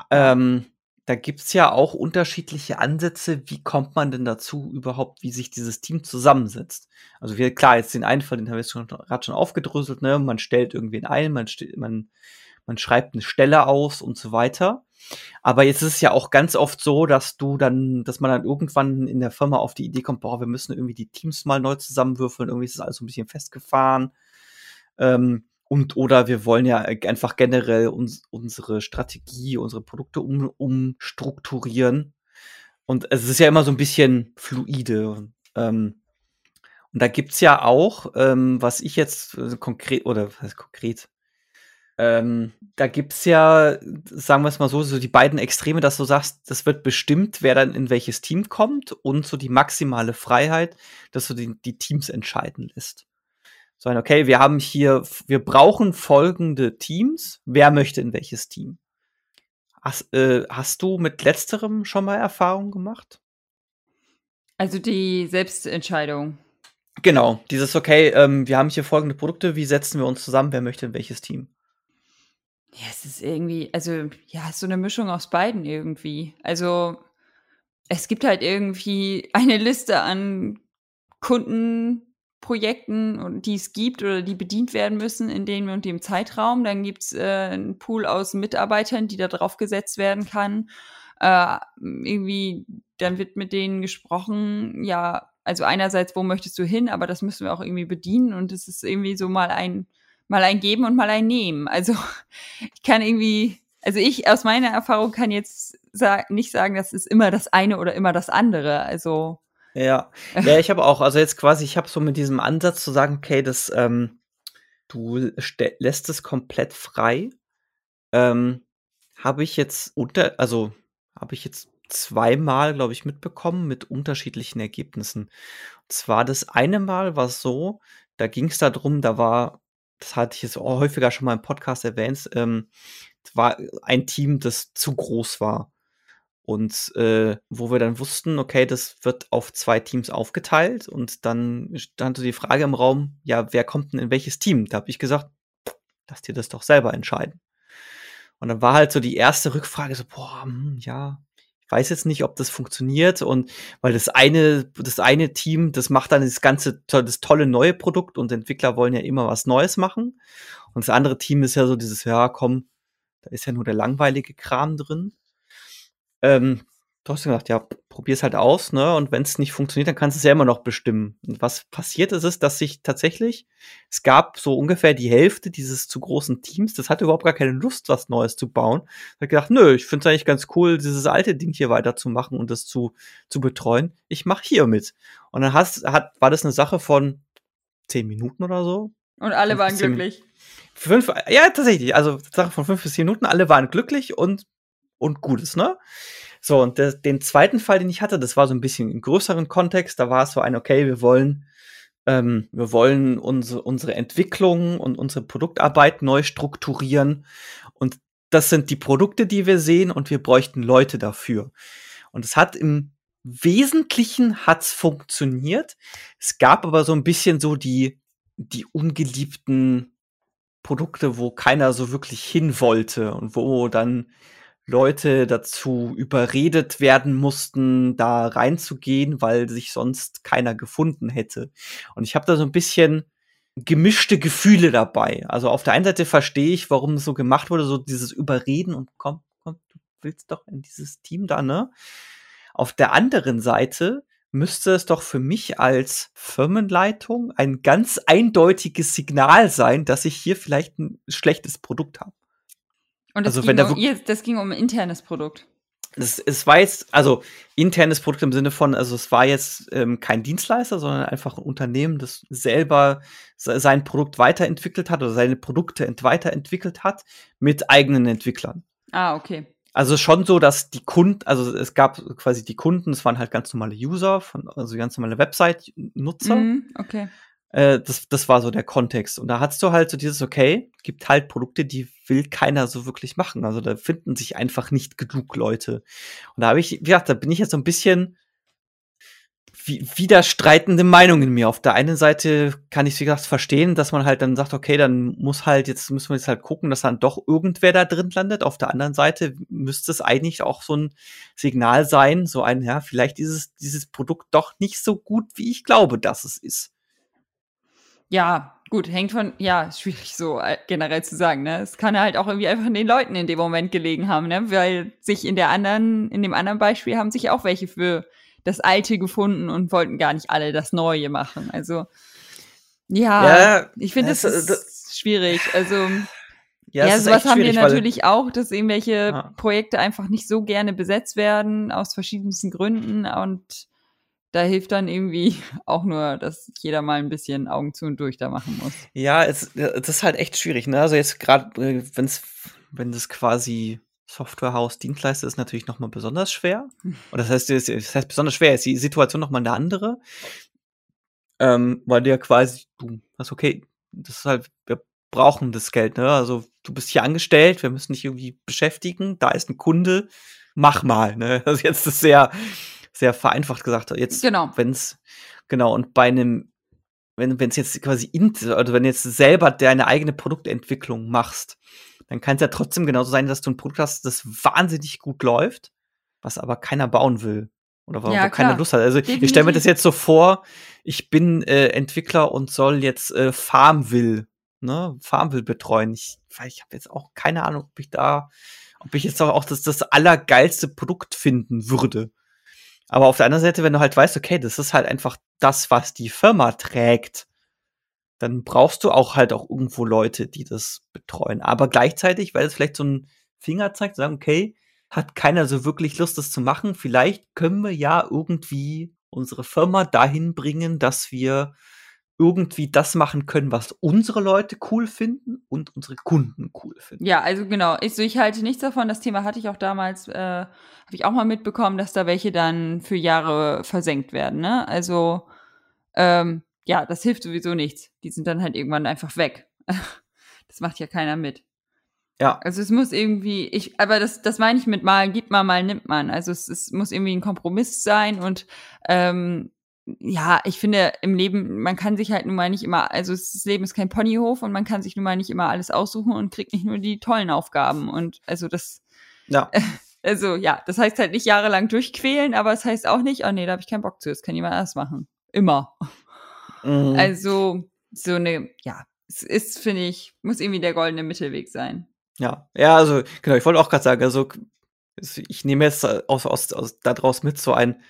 Ähm, da gibt's ja auch unterschiedliche Ansätze. Wie kommt man denn dazu überhaupt, wie sich dieses Team zusammensetzt? Also wir, klar, jetzt den einen Fall, den haben wir schon, gerade schon aufgedröselt, ne? Man stellt irgendwen ein, man, man, man schreibt eine Stelle aus und so weiter. Aber jetzt ist es ja auch ganz oft so, dass du dann, dass man dann irgendwann in der Firma auf die Idee kommt, boah, wir müssen irgendwie die Teams mal neu zusammenwürfeln, irgendwie ist das alles so ein bisschen festgefahren. Ähm, und oder wir wollen ja einfach generell uns, unsere Strategie, unsere Produkte um, umstrukturieren. Und es ist ja immer so ein bisschen fluide. Ähm, und da gibt's ja auch, ähm, was ich jetzt äh, konkret, oder was heißt konkret, ähm, da gibt's ja, sagen wir es mal so, so die beiden Extreme, dass du sagst, das wird bestimmt, wer dann in welches Team kommt und so die maximale Freiheit, dass du die, die Teams entscheiden lässt sondern okay, wir haben hier, wir brauchen folgende Teams. Wer möchte in welches Team? Hast, äh, hast du mit letzterem schon mal Erfahrung gemacht? Also die Selbstentscheidung. Genau, dieses okay, ähm, wir haben hier folgende Produkte, wie setzen wir uns zusammen, wer möchte in welches Team? Ja, es ist irgendwie, also ja, so eine Mischung aus beiden irgendwie. Also es gibt halt irgendwie eine Liste an Kunden, Projekten, die es gibt oder die bedient werden müssen in dem und dem Zeitraum. Dann gibt es äh, einen Pool aus Mitarbeitern, die da drauf gesetzt werden kann. Äh, irgendwie, dann wird mit denen gesprochen, ja, also einerseits, wo möchtest du hin, aber das müssen wir auch irgendwie bedienen und es ist irgendwie so mal ein, mal ein Geben und mal ein Nehmen. Also ich kann irgendwie, also ich aus meiner Erfahrung kann jetzt sa nicht sagen, das ist immer das eine oder immer das andere. Also ja, ja, ich habe auch, also jetzt quasi, ich habe so mit diesem Ansatz zu sagen, okay, das, ähm, du lässt es komplett frei, ähm, habe ich jetzt unter, also habe ich jetzt zweimal, glaube ich, mitbekommen mit unterschiedlichen Ergebnissen. Und zwar das eine Mal war so, da ging es darum, da war, das hatte ich jetzt auch häufiger schon mal im Podcast erwähnt, ähm, war ein Team, das zu groß war. Und äh, wo wir dann wussten, okay, das wird auf zwei Teams aufgeteilt und dann stand so die Frage im Raum, ja, wer kommt denn in welches Team? Da habe ich gesagt, lass dir das doch selber entscheiden. Und dann war halt so die erste Rückfrage so, boah, hm, ja, ich weiß jetzt nicht, ob das funktioniert und weil das eine, das eine Team, das macht dann das ganze, das tolle neue Produkt und Entwickler wollen ja immer was Neues machen. Und das andere Team ist ja so dieses, ja, komm, da ist ja nur der langweilige Kram drin. Ähm, du hast gesagt, ja, probier's halt aus, ne? Und wenn es nicht funktioniert, dann kannst du es ja immer noch bestimmen. Und was passiert ist, ist, dass sich tatsächlich, es gab so ungefähr die Hälfte dieses zu großen Teams, das hatte überhaupt gar keine Lust, was Neues zu bauen. Hat gedacht, nö, ich finde es eigentlich ganz cool, dieses alte Ding hier weiterzumachen und das zu, zu betreuen. Ich mache hier mit. Und dann hast, hat, war das eine Sache von zehn Minuten oder so. Und alle waren glücklich. Fünf, ja, tatsächlich. Also Sache von fünf bis zehn Minuten, alle waren glücklich und und Gutes, ne? So, und der, den zweiten Fall, den ich hatte, das war so ein bisschen im größeren Kontext. Da war es so ein, okay, wir wollen, ähm, wir wollen unsere, unsere Entwicklung und unsere Produktarbeit neu strukturieren. Und das sind die Produkte, die wir sehen, und wir bräuchten Leute dafür. Und es hat im Wesentlichen hat's funktioniert. Es gab aber so ein bisschen so die, die ungeliebten Produkte, wo keiner so wirklich hin wollte und wo dann Leute dazu überredet werden mussten, da reinzugehen, weil sich sonst keiner gefunden hätte. Und ich habe da so ein bisschen gemischte Gefühle dabei. Also auf der einen Seite verstehe ich, warum es so gemacht wurde, so dieses Überreden und komm, komm, willst doch in dieses Team da, ne? Auf der anderen Seite müsste es doch für mich als Firmenleitung ein ganz eindeutiges Signal sein, dass ich hier vielleicht ein schlechtes Produkt habe. Und das, Also, ging um, ihr- das ging um ein internes Produkt. Es, es war jetzt, also internes Produkt im Sinne von, also es war jetzt ähm, kein Dienstleister, sondern einfach ein Unternehmen, das selber se sein Produkt weiterentwickelt hat oder seine Produkte ent weiterentwickelt hat mit eigenen Entwicklern. Ah, okay. Also schon so, dass die Kunden, also es gab quasi die Kunden, es waren halt ganz normale User, von, also ganz normale Website-Nutzer. Mhm, okay. Äh, das, das war so der Kontext. Und da hattest du halt so dieses, okay, gibt halt Produkte, die will keiner so wirklich machen. Also da finden sich einfach nicht genug Leute. Und da habe ich, wie gesagt, da bin ich jetzt so ein bisschen wi- widerstreitende Meinungen in mir. Auf der einen Seite kann ich, wie gesagt, verstehen, dass man halt dann sagt, okay, dann muss halt, jetzt müssen wir jetzt halt gucken, dass dann doch irgendwer da drin landet. Auf der anderen Seite müsste es eigentlich auch so ein Signal sein, so ein, ja, vielleicht ist es, dieses Produkt doch nicht so gut, wie ich glaube, dass es ist. Ja, gut, hängt von, ja, ist schwierig so äh, generell zu sagen, ne? Es kann halt auch irgendwie einfach an den Leuten in dem Moment gelegen haben, ne? Weil sich in der anderen, in dem anderen Beispiel haben sich auch welche für das Alte gefunden und wollten gar nicht alle das Neue machen. Also, ja, Ja, ich finde, das- das ist schwierig. Also, ja, es ist sowas haben wir natürlich auch, dass irgendwelche Ja. Projekte einfach nicht so gerne besetzt werden, aus verschiedensten Gründen. Und da hilft dann irgendwie auch nur, dass jeder mal ein bisschen Augen zu und durch da machen muss. Ja, es, das ist halt echt schwierig. Ne? Also jetzt gerade, wenn es, wenn das quasi Softwarehaus Dienstleister ist, natürlich noch mal besonders schwer. Oder das heißt, das heißt besonders schwer ist die Situation noch mal eine andere, ähm, weil ja quasi du hast okay, das ist halt wir brauchen das Geld. Ne? Also du bist hier angestellt, wir müssen dich irgendwie beschäftigen. Da ist ein Kunde, mach mal. Ne? Also jetzt ist sehr sehr vereinfacht gesagt. Jetzt Genau. wenn es genau und bei einem wenn wenn es jetzt quasi in, also wenn du jetzt selber deine eigene Produktentwicklung machst, dann kann es ja trotzdem genauso sein, dass du ein Produkt hast, das wahnsinnig gut läuft, was aber keiner bauen will oder wo, Ja, wo keiner. Lust hat. Also ich stelle mir Definitiv. das jetzt so vor, ich bin äh, Entwickler und soll jetzt äh, Farmville, ne, Farmville betreuen. Ich, ich habe jetzt auch keine Ahnung, ob ich da, ob ich jetzt auch, auch das, das allergeilste Produkt finden würde. Aber auf der anderen Seite, wenn du halt weißt, okay, das ist halt einfach das, was die Firma trägt, dann brauchst du auch halt auch irgendwo Leute, die das betreuen. Aber gleichzeitig, weil es vielleicht so ein Finger zeigt, sagen, okay, hat keiner so wirklich Lust, das zu machen. Vielleicht können wir ja irgendwie unsere Firma dahin bringen, dass wir irgendwie das machen können, was unsere Leute cool finden und unsere Kunden cool finden. Ja, also genau. Ich, so, ich halte nichts davon. Das Thema hatte ich auch damals, äh, habe ich auch mal mitbekommen, dass da welche dann für Jahre versenkt werden. Ne? Also ähm, ja, das hilft sowieso nichts. Die sind dann halt irgendwann einfach weg. das macht ja keiner mit. Ja, Also es muss irgendwie, ich, aber das, das meine ich mit mal, gibt man, mal nimmt man. Also es, es muss irgendwie ein Kompromiss sein und ähm, ja, ich finde im Leben, man kann sich halt nun mal nicht immer, also das Leben ist kein Ponyhof und man kann sich nun mal nicht immer alles aussuchen und kriegt nicht nur die tollen Aufgaben. Und also das, ja. also ja, das heißt halt nicht jahrelang durchquälen, aber es heißt auch nicht, oh nee, da habe ich keinen Bock zu, das kann jemand anders machen. Immer. Mhm. Also so eine, ja, es ist, finde ich, muss irgendwie der goldene Mittelweg sein. Ja, ja, also genau, ich wollte auch gerade sagen, also ich nehme jetzt aus, aus, aus daraus mit so ein,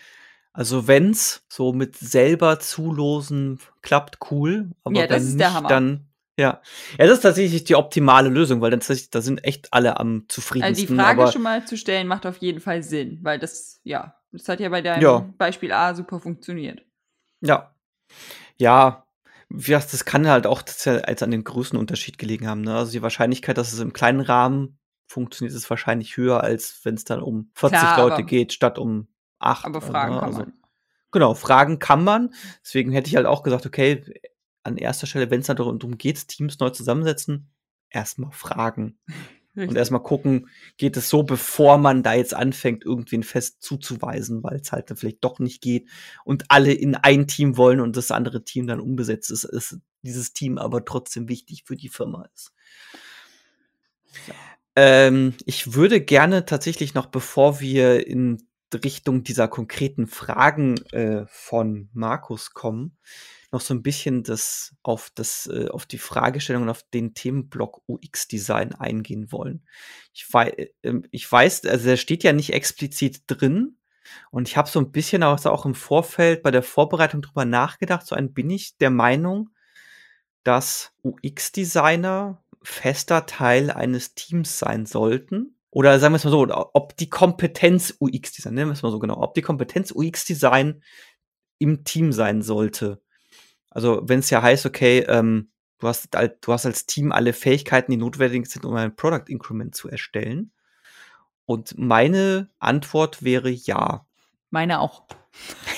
also wenn's so mit selber zulosen klappt, cool, aber Ja, wenn nicht, dann ja. Ja, das ist tatsächlich die optimale Lösung, weil dann da sind echt alle am Also die zufriedensten. Frage schon mal zu stellen, macht auf jeden Fall Sinn, weil das, ja, das hat ja bei deinem Ja. Beispiel A super funktioniert. ja, ja, wie gesagt, das kann halt auch ja als an den Größenunterschied gelegen haben. Ne? Also die Wahrscheinlichkeit, dass es im kleinen Rahmen funktioniert, ist wahrscheinlich höher, als wenn es dann um 40 Klar, Leute geht, statt um acht. Aber Fragen ne? kann Also- man. Genau, Fragen kann man. Deswegen hätte ich halt auch gesagt, okay, an erster Stelle, wenn es darum geht, Teams neu zusammensetzen, erstmal fragen. Und Richtig. erstmal gucken, geht es so, bevor man da jetzt anfängt, irgendwen fest zuzuweisen, weil es halt dann vielleicht doch nicht geht und alle in ein Team wollen und das andere Team dann unbesetzt ist, ist dieses Team aber trotzdem wichtig für die Firma ist. Ähm, ich würde gerne tatsächlich noch, bevor wir in Richtung dieser konkreten Fragen äh, von Markus kommen, noch so ein bisschen das auf das äh, auf die Fragestellung und auf den Themenblock UX-Design eingehen wollen. Ich, wei äh, ich weiß, also der steht ja nicht explizit drin, und ich habe so ein bisschen auch, auch im Vorfeld bei der Vorbereitung drüber nachgedacht. So ein bin ich der Meinung, dass UX-Designer fester Teil eines Teams sein sollten. Oder sagen wir es mal so, ob die Kompetenz UX-Design, nennen wir es mal so genau, ob die Kompetenz UX-Design im Team sein sollte. Also wenn es ja heißt, okay, ähm, du, hast, du hast als Team alle Fähigkeiten, die notwendig sind, um ein Product Increment zu erstellen. Und meine Antwort wäre ja. Meine auch.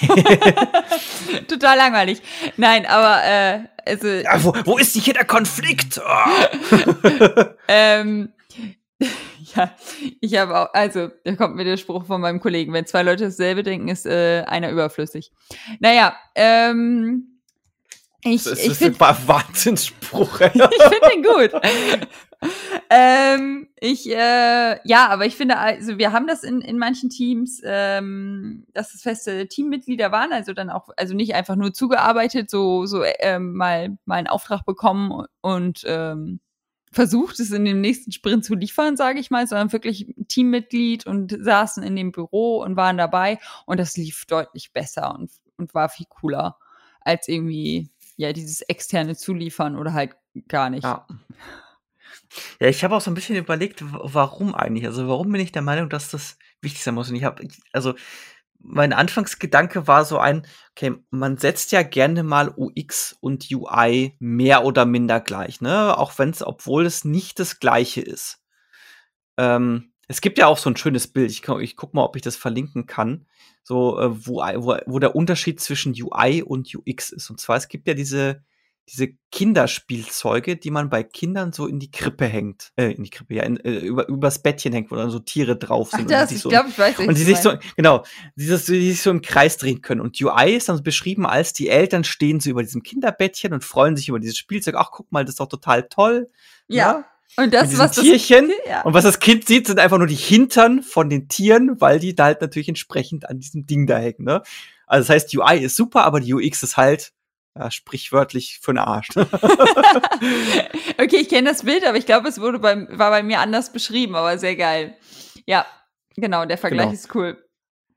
Total langweilig. Nein, aber äh, also. Ja, wo, wo ist hier der Konflikt? Oh. ähm, ja, ich habe auch, also, da kommt mir der Spruch von meinem Kollegen, wenn zwei Leute dasselbe denken, ist äh, einer überflüssig. Naja, ähm, ich, das ist ein Wahnsinnsspruch. ich finde den gut. ähm, ich, äh, ja, aber ich finde, also wir haben das in, in manchen Teams, ähm, dass es feste Teammitglieder waren, also dann auch, also nicht einfach nur zugearbeitet, so, so ähm, mal, mal einen Auftrag bekommen und ähm, versucht, es in dem nächsten Sprint zu liefern, sage ich mal, sondern wirklich Teammitglied und saßen in dem Büro und waren dabei und das lief deutlich besser und, und war viel cooler als irgendwie ja, dieses externe Zuliefern oder halt gar nicht. Ja. Ja, ich habe auch so ein bisschen überlegt, warum eigentlich? Also, warum bin ich der Meinung, dass das wichtig sein muss? Und ich habe, also, mein Anfangsgedanke war so ein, okay, man setzt ja gerne mal UX und UI mehr oder minder gleich, ne? Auch wenn es, obwohl es nicht das gleiche ist. Ähm, es gibt ja auch so ein schönes Bild. Ich, ich guck mal, ob ich das verlinken kann. So, äh, wo, wo, wo der Unterschied zwischen UI und UX ist. Und zwar, es gibt ja diese, diese Kinderspielzeuge, die man bei Kindern so in die Krippe hängt, äh, in die Krippe, ja, in, äh, über, übers Bettchen hängt, wo dann so Tiere drauf sind. Ach, das, ich so, glaube, ich weiß. Und die sich so, genau, dieses, die sich so im Kreis drehen können. Und UI ist dann beschrieben als die Eltern stehen so über diesem Kinderbettchen und freuen sich über dieses Spielzeug. Ach, guck mal, das ist doch total toll. Ja. ja? Und das, was Tierchen. Das, ja. Und was das Kind sieht, sind einfach nur die Hintern von den Tieren, weil die da halt natürlich entsprechend an diesem Ding da hängen. Ne? Also das heißt, UI ist super, aber die UX ist halt ja, sprichwörtlich für den Arsch. okay, ich kenne das Bild, aber ich glaube, es wurde beim, war bei mir anders beschrieben, aber sehr geil. Ja, genau, der Vergleich genau. ist cool.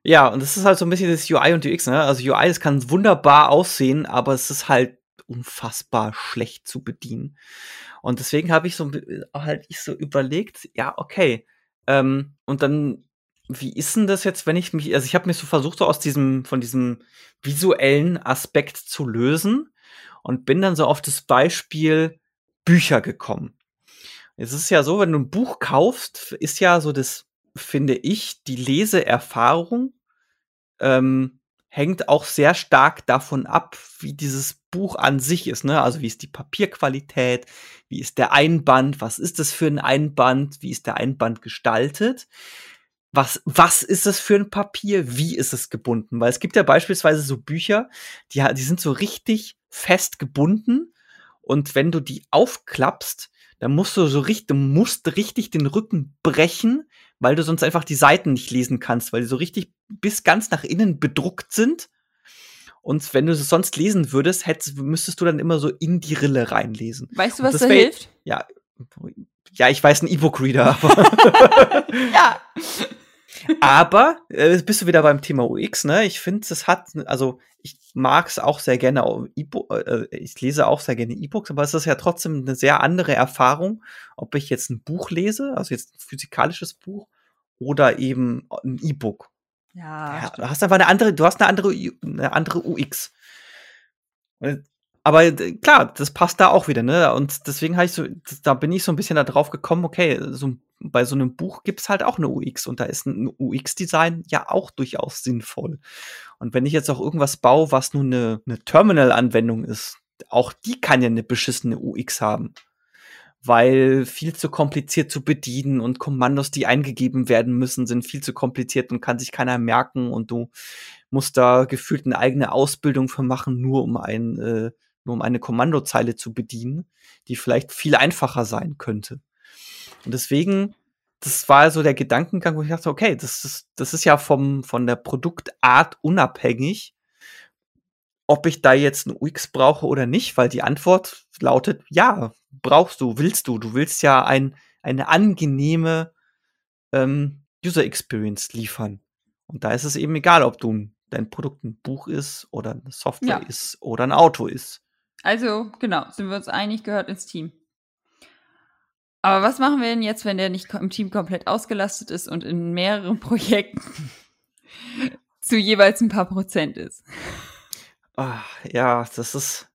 Ja, und das ist halt so ein bisschen das UI und UX, ne? Also UI, das kann wunderbar aussehen, aber es ist halt unfassbar schlecht zu bedienen. Und deswegen habe ich so halt ich so überlegt, ja, okay. Ähm, und dann, wie ist denn das jetzt, wenn ich mich, also ich habe mich so versucht, so aus diesem, von diesem visuellen Aspekt zu lösen und bin dann so auf das Beispiel Bücher gekommen. Es ist ja so, wenn du ein Buch kaufst, ist ja so das, finde ich, die Leseerfahrung ähm, hängt auch sehr stark davon ab, wie dieses Buch an sich ist. Ne? Also wie ist die Papierqualität, wie ist der Einband, was ist das für ein Einband, wie ist der Einband gestaltet. Was, was ist es für ein Papier? Wie ist es gebunden? Weil es gibt ja beispielsweise so Bücher, die, die sind so richtig fest gebunden. Und wenn du die aufklappst, dann musst du so richtig, du musst richtig den Rücken brechen, weil du sonst einfach die Seiten nicht lesen kannst, weil die so richtig bis ganz nach innen bedruckt sind. Und wenn du es sonst lesen würdest, hättest, müsstest du dann immer so in die Rille reinlesen. Weißt du, was da hilft? Ja, ja, ich weiß, ein E-Book-Reader. ja. Aber äh, bist du wieder beim Thema UX, ne? Ich finde, es hat, also ich mag es auch sehr gerne, e äh, ich lese auch sehr gerne E-Books, aber es ist ja trotzdem eine sehr andere Erfahrung, ob ich jetzt ein Buch lese, also jetzt ein physikalisches Buch, oder eben ein E-Book. Ja. ja. Du hast einfach eine andere, du hast eine andere, eine andere UX. Aber klar, das passt da auch wieder, ne? Und deswegen habe ich so, da bin ich so ein bisschen da drauf gekommen, okay, so ein bei so einem Buch gibt's halt auch eine UX und da ist ein UX-Design ja auch durchaus sinnvoll. Und wenn ich jetzt auch irgendwas baue, was nur eine, eine Terminal-Anwendung ist, auch die kann ja eine beschissene UX haben. Weil viel zu kompliziert zu bedienen und Kommandos, die eingegeben werden müssen, sind viel zu kompliziert und kann sich keiner merken und du musst da gefühlt eine eigene Ausbildung für machen, nur um ein, äh, nur um eine Kommandozeile zu bedienen, die vielleicht viel einfacher sein könnte. Und deswegen, das war so der Gedankengang, wo ich dachte, okay, das ist, das ist ja vom, von der Produktart unabhängig. ob ich da jetzt ein UX brauche oder nicht, weil die Antwort lautet, ja, brauchst du, willst du. Du willst ja ein, eine angenehme ähm, User Experience liefern. Und da ist es eben egal, ob du dein Produkt ein Buch ist oder eine Software ja. ist oder ein Auto ist. Also, genau, sind wir uns einig, gehört ins Team. Aber was machen wir denn jetzt, wenn der nicht im Team komplett ausgelastet ist und in mehreren Projekten zu jeweils ein paar Prozent ist? Ach, ja, das ist.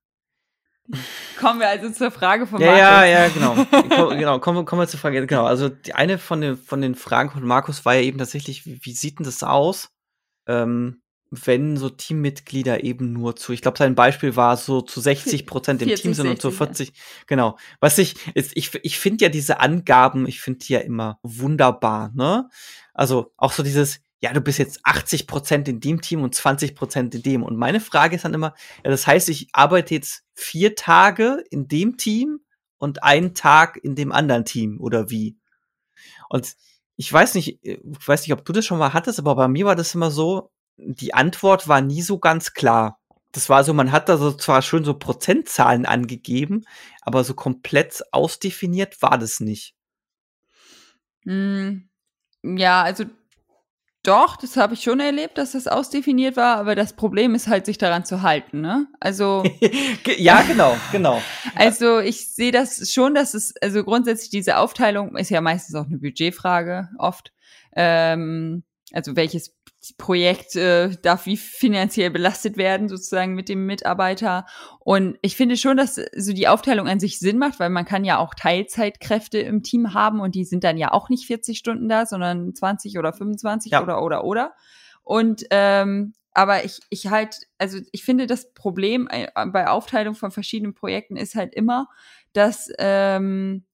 Kommen wir also zur Frage von ja, Markus. Ja, ja, genau. genau, kommen, kommen wir zur Frage. Genau, also die eine von den, von den Fragen von Markus war ja eben tatsächlich, wie, wie sieht denn das aus? Ähm, wenn so Teammitglieder eben nur zu, ich glaube, sein Beispiel war so zu 60 Prozent im 40, Team sind und zu 40, ja. genau. Was ich, ist, ich, ich finde ja diese Angaben, ich finde die ja immer wunderbar, ne? Also auch so dieses, ja, du bist jetzt 80 Prozent in dem Team und 20 Prozent in dem. Und meine Frage ist dann immer, ja, das heißt, ich arbeite jetzt vier Tage in dem Team und einen Tag in dem anderen Team oder wie? Und ich weiß nicht, ich weiß nicht, ob du das schon mal hattest, aber bei mir war das immer so, die Antwort war nie so ganz klar. Das war so, man hat da so zwar schön so Prozentzahlen angegeben, aber so komplett ausdefiniert war das nicht. Mm, ja, also doch, das habe ich schon erlebt, dass das ausdefiniert war, aber das Problem ist halt, sich daran zu halten, ne? Also. ja, genau, genau. Also ich sehe das schon, dass es, also grundsätzlich diese Aufteilung ist ja meistens auch eine Budgetfrage, oft. Ähm, also welches Projekt äh, darf wie finanziell belastet werden, sozusagen mit dem Mitarbeiter. Und ich finde schon, dass so die Aufteilung an sich Sinn macht, weil man kann ja auch Teilzeitkräfte im Team haben und die sind dann ja auch nicht 40 Stunden da, sondern 20 oder 25 ja. oder oder oder. Und ähm, aber ich, ich halt, also ich finde, das Problem äh, bei Aufteilung von verschiedenen Projekten ist halt immer, dass ähm,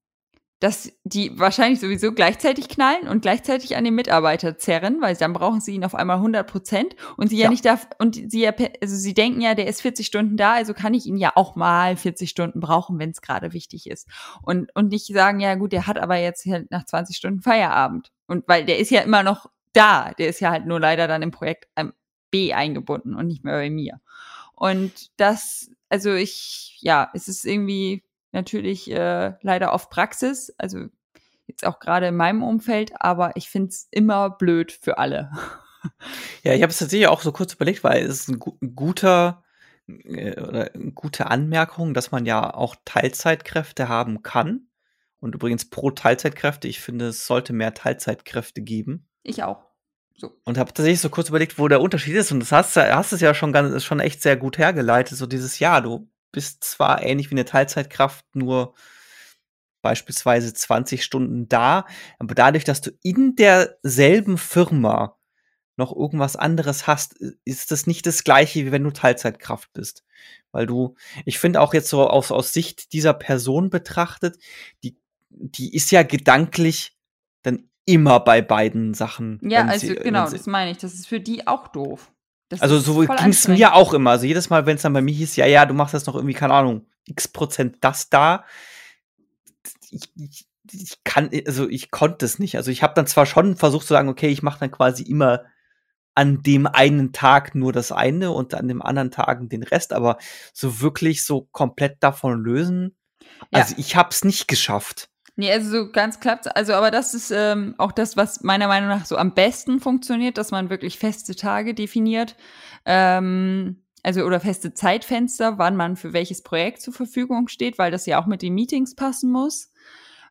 dass die wahrscheinlich sowieso gleichzeitig knallen und gleichzeitig an den Mitarbeiter zerren, weil dann brauchen sie ihn auf einmal 100 Prozent und sie ja, ja. nicht darf und sie ja, also sie denken ja, der ist 40 Stunden da, also kann ich ihn ja auch mal 40 Stunden brauchen, wenn es gerade wichtig ist. Und und nicht sagen, ja gut, der hat aber jetzt halt nach 20 Stunden Feierabend. Und weil der ist ja immer noch da, der ist ja halt nur leider dann im Projekt B eingebunden und nicht mehr bei mir. Und das, also ich, ja, es ist irgendwie natürlich äh, leider oft Praxis, also jetzt auch gerade in meinem Umfeld, aber ich finde es immer blöd für alle. Ja, ich habe es tatsächlich auch so kurz überlegt, weil es ist ein, gu ein guter äh, oder eine gute Anmerkung, dass man ja auch Teilzeitkräfte haben kann. Und übrigens pro Teilzeitkräfte, ich finde, es sollte mehr Teilzeitkräfte geben. Ich auch. So. Und habe tatsächlich so kurz überlegt, wo der Unterschied ist. Und das hast du hast es ja schon ganz, schon echt sehr gut hergeleitet. So dieses Jahr, du bist zwar ähnlich wie eine Teilzeitkraft, nur beispielsweise 20 Stunden da, aber dadurch, dass du in derselben Firma noch irgendwas anderes hast, ist das nicht das gleiche, wie wenn du Teilzeitkraft bist. Weil du, ich finde auch jetzt so aus, aus Sicht dieser Person betrachtet, die, die ist ja gedanklich dann immer bei beiden Sachen. Ja, also sie, genau, das meine ich. Das ist für die auch doof. Das also so ging es mir auch immer. Also jedes Mal, wenn es dann bei mir hieß, ja, ja, du machst jetzt noch irgendwie, keine Ahnung, x Prozent das da. Ich, ich, ich kann, also ich konnte es nicht. Also ich habe dann zwar schon versucht zu sagen, okay, ich mache dann quasi immer an dem einen Tag nur das eine und an dem anderen Tagen den Rest, aber so wirklich so komplett davon lösen. Ja. Also ich habe es nicht geschafft. Nee, also so ganz klappt Also, aber das ist ähm, auch das, was meiner Meinung nach so am besten funktioniert, dass man wirklich feste Tage definiert. Ähm, also oder feste Zeitfenster, wann man für welches Projekt zur Verfügung steht, weil das ja auch mit den Meetings passen muss.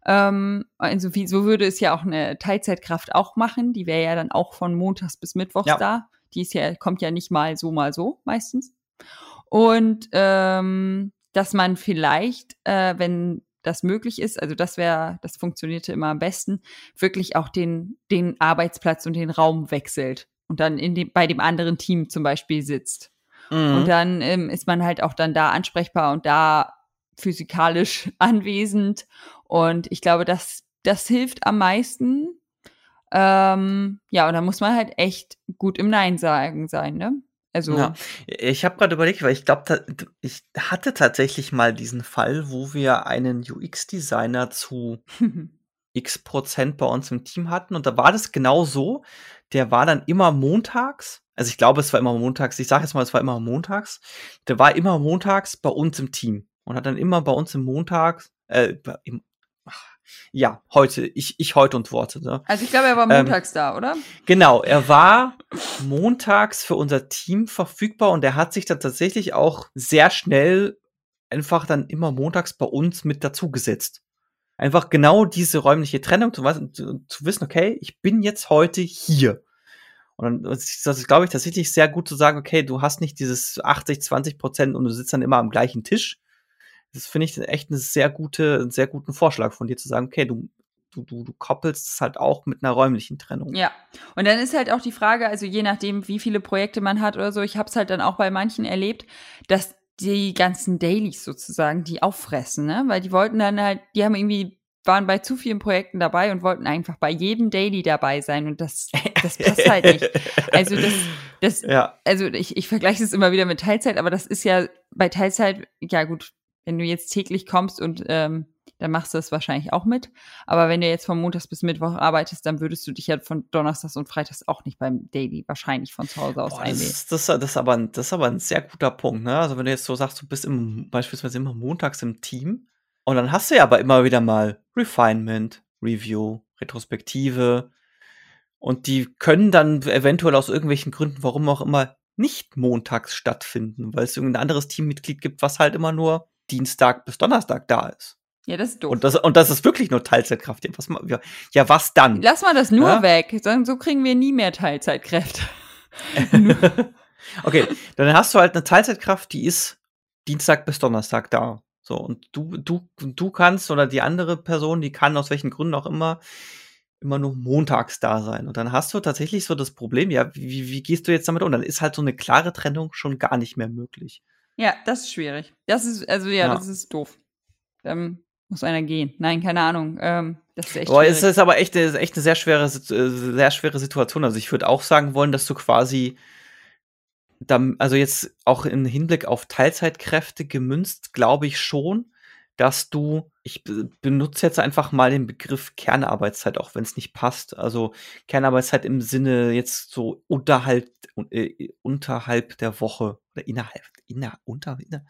Ähm, also wie, so würde es ja auch eine Teilzeitkraft auch machen. Die wäre ja dann auch von Montags bis Mittwochs ja. da. Die ist ja, kommt ja nicht mal so, mal so meistens. Und ähm, dass man vielleicht, äh, wenn das möglich ist, also das wäre, das funktionierte immer am besten, wirklich auch den, den Arbeitsplatz und den Raum wechselt und dann in dem, bei dem anderen Team zum Beispiel sitzt. Mhm. Und dann ähm, ist man halt auch dann da ansprechbar und da physikalisch anwesend. Und ich glaube, das, das hilft am meisten. Ähm, ja, und da muss man halt echt gut im Nein sagen sein, ne? Also ja. Ich habe gerade überlegt, weil ich glaube, ich hatte tatsächlich mal diesen Fall, wo wir einen UX-Designer zu x Prozent bei uns im Team hatten. Und da war das genau so. Der war dann immer montags, also ich glaube, es war immer montags, ich sage jetzt mal, es war immer montags, der war immer montags bei uns im Team und hat dann immer bei uns im Montags, äh, im, ja, heute, ich, ich heute und Worte. Ne? Also ich glaube, er war Ähm, montags da, oder? Genau, er war montags für unser Team verfügbar und er hat sich dann tatsächlich auch sehr schnell einfach dann immer montags bei uns mit dazugesetzt. Einfach genau diese räumliche Trennung, zu, zu, zu wissen, okay, ich bin jetzt heute hier. Und dann ist das, glaube ich, tatsächlich sehr gut zu sagen, okay, du hast nicht dieses 80, 20 Prozent und du sitzt dann immer am gleichen Tisch. Das finde ich echt eine sehr gute, einen sehr guten Vorschlag von dir zu sagen, okay, du, du, du, du koppelst es halt auch mit einer räumlichen Trennung. Ja. Und dann ist halt auch die Frage, also je nachdem, wie viele Projekte man hat oder so, ich habe es halt dann auch bei manchen erlebt, dass die ganzen Dailies sozusagen die auffressen, ne? Weil die wollten dann halt, die haben irgendwie, waren bei zu vielen Projekten dabei und wollten einfach bei jedem Daily dabei sein und das, das passt halt nicht. Also das, das, ja. also ich, ich vergleiche es immer wieder mit Teilzeit, aber das ist ja bei Teilzeit, ja gut, wenn du jetzt täglich kommst und ähm, dann machst du das wahrscheinlich auch mit. Aber wenn du jetzt von Montags bis Mittwoch arbeitest, dann würdest du dich ja von Donnerstags und Freitags auch nicht beim Daily wahrscheinlich von zu Hause aus Boah, das, einwählen. ist, das, das, ist aber, ein- das ist aber ein sehr guter Punkt. Ne? Also wenn du jetzt so sagst, du bist im, beispielsweise immer montags im Team und dann hast du ja aber immer wieder mal Refinement, Review, Retrospektive und die können dann eventuell aus irgendwelchen Gründen, warum auch immer, nicht montags stattfinden, weil es irgendein anderes Teammitglied gibt, was halt immer nur Dienstag bis Donnerstag da ist. Ja, das ist doof. Und das, und das ist wirklich nur Teilzeitkraft. Ja, was, ja, was dann? Lass mal das nur Ja? weg, so kriegen wir nie mehr Teilzeitkräfte. okay, dann hast du halt eine Teilzeitkraft, die ist Dienstag bis Donnerstag da. So, und du, du, du kannst oder die andere Person, die kann aus welchen Gründen auch immer, immer nur montags da sein. Und dann hast du tatsächlich so das Problem, ja, wie, wie gehst du jetzt damit um? Dann ist halt so eine klare Trennung schon gar nicht mehr möglich. Ja, das ist schwierig. Das ist, also ja, Ja. das ist doof. Dann muss einer gehen. Nein, keine Ahnung. Ähm, das ist echt Aber es ist aber echt, ist echt eine sehr schwere, äh, sehr schwere Situation. Also ich würde auch sagen wollen, dass du quasi, dann, also jetzt auch im Hinblick auf Teilzeitkräfte gemünzt, glaube ich schon, dass du, ich be- benutze jetzt einfach mal den Begriff Kernarbeitszeit, auch wenn es nicht passt. Also Kernarbeitszeit im Sinne jetzt so unterhalb, äh, unterhalb der Woche oder innerhalb, inner, unter, inner,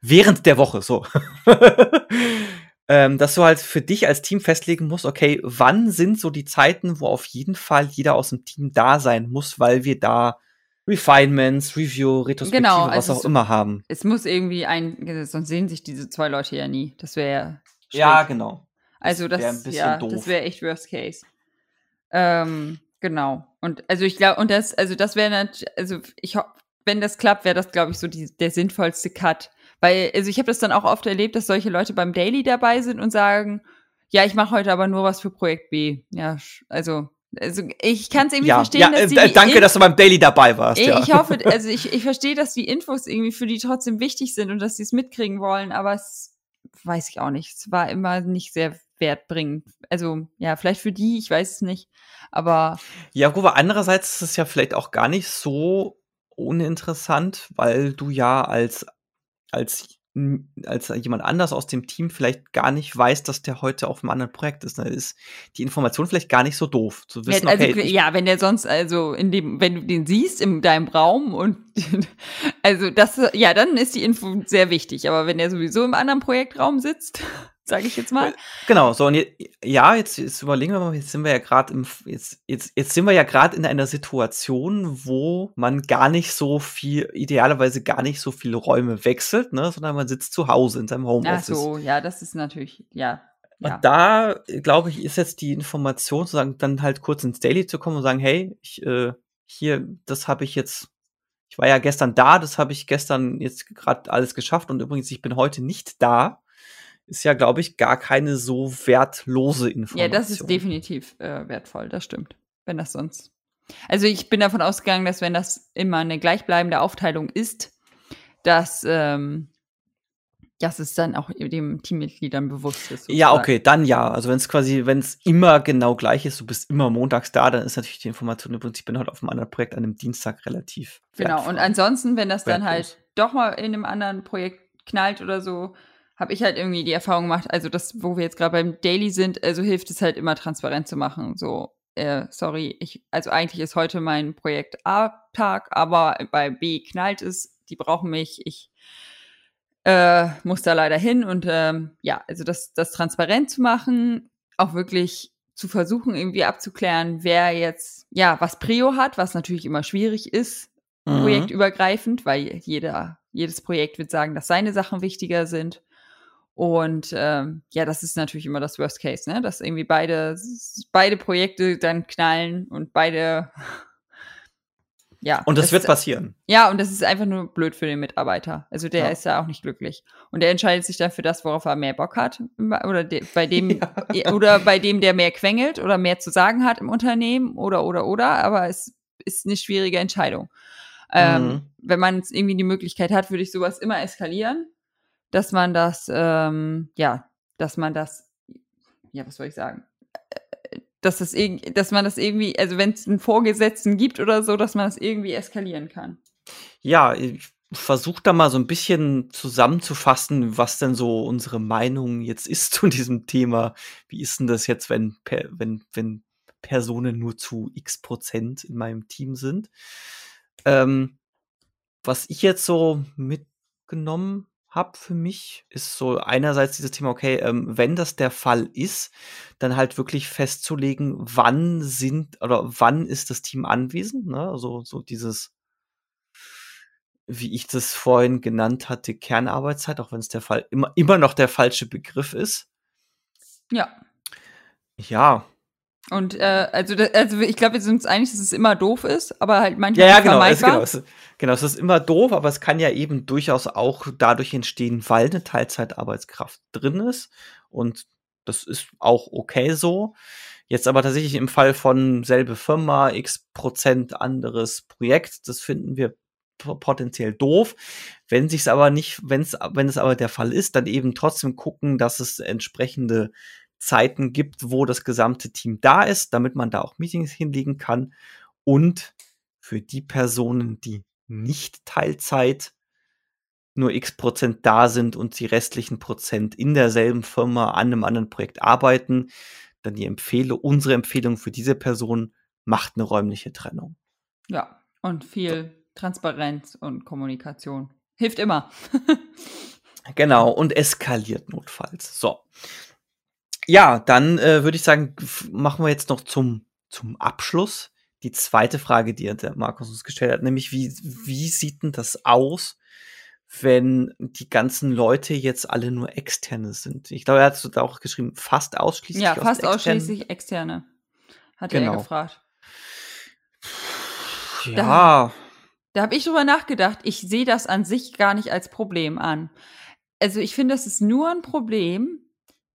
während der Woche, so. ähm, dass du halt für dich als Team festlegen musst, okay, wann sind so die Zeiten, wo auf jeden Fall jeder aus dem Team da sein muss, weil wir da Refinements, Review, Retrospektive, Genau, was also auch es- immer haben. Es muss irgendwie ein, sonst sehen sich diese zwei Leute ja nie. Das wäre ja. Ja, genau. Also das das, wär ein bisschen ja, doof. das wäre echt Worst Case. Ähm, genau. Und also ich glaube, und das, also das wäre natürlich, also ich wenn das klappt, wäre das, glaube ich, so die, der sinnvollste Cut. Weil, also ich habe das dann auch oft erlebt, dass solche Leute beim Daily dabei sind und sagen, ja, ich mache heute aber nur was für Projekt B. Ja, also, also ich kann es irgendwie Ja, verstehen, ja dass äh, die äh, danke, dass du beim Daily dabei warst. ich, ja. ich hoffe, also ich, ich verstehe, dass die Infos irgendwie für die trotzdem wichtig sind und dass sie es mitkriegen wollen, aber es weiß ich auch nicht. Es war immer nicht sehr wertbringend. Also, ja, vielleicht für die, ich weiß es nicht. Aber Ja, gut, aber andererseits ist es ja vielleicht auch gar nicht so uninteressant, weil du ja als, als, als jemand anders aus dem Team vielleicht gar nicht weißt, dass der heute auf einem anderen Projekt ist. Da ist die Information vielleicht gar nicht so doof. Zu wissen, also, okay, ja, wenn der sonst, also in dem, wenn du den siehst in deinem Raum und also das, ja, dann ist die Info sehr wichtig. Aber wenn der sowieso im anderen Projektraum sitzt, sage ich jetzt mal. Genau, so und je, ja, jetzt, jetzt überlegen wir mal, jetzt sind wir ja gerade im jetzt, jetzt, jetzt sind wir ja gerade in einer Situation, wo man gar nicht so viel, idealerweise gar nicht so viele Räume wechselt, ne, sondern man sitzt zu Hause in seinem Ach Homeoffice. so, ja, das ist natürlich, ja. ja. Und da, äh, glaube ich, ist jetzt die Information, zu sagen, dann halt kurz ins Daily zu kommen und sagen, hey, ich, äh, hier, das habe ich jetzt, ich war ja gestern da, das habe ich gestern jetzt gerade alles geschafft und übrigens, ich bin heute nicht da, ist ja, glaube ich, gar keine so wertlose Information. Ja, das ist definitiv äh, wertvoll, das stimmt. Wenn das sonst. Also ich bin davon ausgegangen, dass wenn das immer eine gleichbleibende Aufteilung ist, dass, ähm, dass es dann auch dem Teammitgliedern bewusst ist. Ja, sozusagen. okay, dann ja. Also wenn es quasi, wenn es immer genau gleich ist, du bist immer montags da, dann ist natürlich die Information übrigens, ich bin heute auf einem anderen Projekt an einem Dienstag relativ. Genau, wertvoll. und ansonsten, wenn das dann halt doch mal in einem anderen Projekt knallt oder so, habe ich halt irgendwie die Erfahrung gemacht, also das, wo wir jetzt gerade beim Daily sind, also hilft es halt immer transparent zu machen. So, äh, sorry, ich, also eigentlich ist heute mein Projekt A-Tag, aber bei B knallt es, die brauchen mich, ich äh, muss da leider hin und ähm, ja, also das, das transparent zu machen, auch wirklich zu versuchen, irgendwie abzuklären, wer jetzt, ja, was Prio hat, was natürlich immer schwierig ist, mhm. projektübergreifend, weil jeder, jedes Projekt wird sagen, dass seine Sachen wichtiger sind. Und ähm, ja, das ist natürlich immer das Worst Case, ne? Dass irgendwie beide, beide Projekte dann knallen und beide ja. Und das, das wird ist, passieren. Ja, und das ist einfach nur blöd für den Mitarbeiter. Also der ja. ist ja auch nicht glücklich. Und der entscheidet sich dann für das, worauf er mehr Bock hat. Oder de bei dem, ja. oder bei dem, der mehr quengelt oder mehr zu sagen hat im Unternehmen oder, oder, oder. Aber es ist eine schwierige Entscheidung. Ähm, mhm. Wenn man irgendwie die Möglichkeit hat, würde ich sowas immer eskalieren, dass man das, ähm, ja, dass man das, ja, was soll ich sagen? dass das dass man das irgendwie, also wenn es einen Vorgesetzten gibt oder so, dass man das irgendwie eskalieren kann. Ja, ich versuche da mal so ein bisschen zusammenzufassen, was denn so unsere Meinung jetzt ist zu diesem Thema. Wie ist denn das jetzt, wenn, wenn, wenn Personen nur zu x Prozent in meinem Team sind? Ähm, was ich jetzt so mitgenommen habe für mich, ist so einerseits dieses Thema, okay, ähm, wenn das der Fall ist, dann halt wirklich festzulegen, wann sind oder wann ist das Team anwesend, ne? Also so dieses, wie ich das vorhin genannt hatte, Kernarbeitszeit, auch wenn es der Fall immer, immer noch der falsche Begriff ist. Ja. Ja, und äh, also, also ich glaube, wir sind uns einig, dass es immer doof ist, aber halt manchmal ja, ja, genau, es, genau, es, genau, es ist immer doof, aber es kann ja eben durchaus auch dadurch entstehen, weil eine Teilzeitarbeitskraft drin ist und das ist auch okay so. Jetzt aber tatsächlich im Fall von selbe Firma, x Prozent anderes Projekt, das finden wir potenziell doof. Wenn sich's aber nicht, wenn's, wenn es aber der Fall ist, dann eben trotzdem gucken, dass es entsprechende Zeiten gibt, wo das gesamte Team da ist, damit man da auch Meetings hinlegen kann. Und für die Personen, die nicht Teilzeit nur x Prozent da sind und die restlichen Prozent in derselben Firma an einem anderen Projekt arbeiten, dann die Empfehlung, unsere Empfehlung für diese Person macht eine räumliche Trennung. Ja, und viel Transparenz und Kommunikation. Hilft immer. genau, und eskaliert notfalls. So. Ja, dann äh, würde ich sagen, machen wir jetzt noch zum, zum Abschluss die zweite Frage, die der Markus uns gestellt hat, nämlich wie, wie sieht denn das aus, wenn die ganzen Leute jetzt alle nur externe sind? Ich glaube, er hat da auch geschrieben, fast ausschließlich. Ja, fast ausschließlich externe. Hat genau. er gefragt. Ja. Da, da habe ich drüber nachgedacht. Ich sehe das an sich gar nicht als Problem an. Also ich finde, das ist nur ein Problem,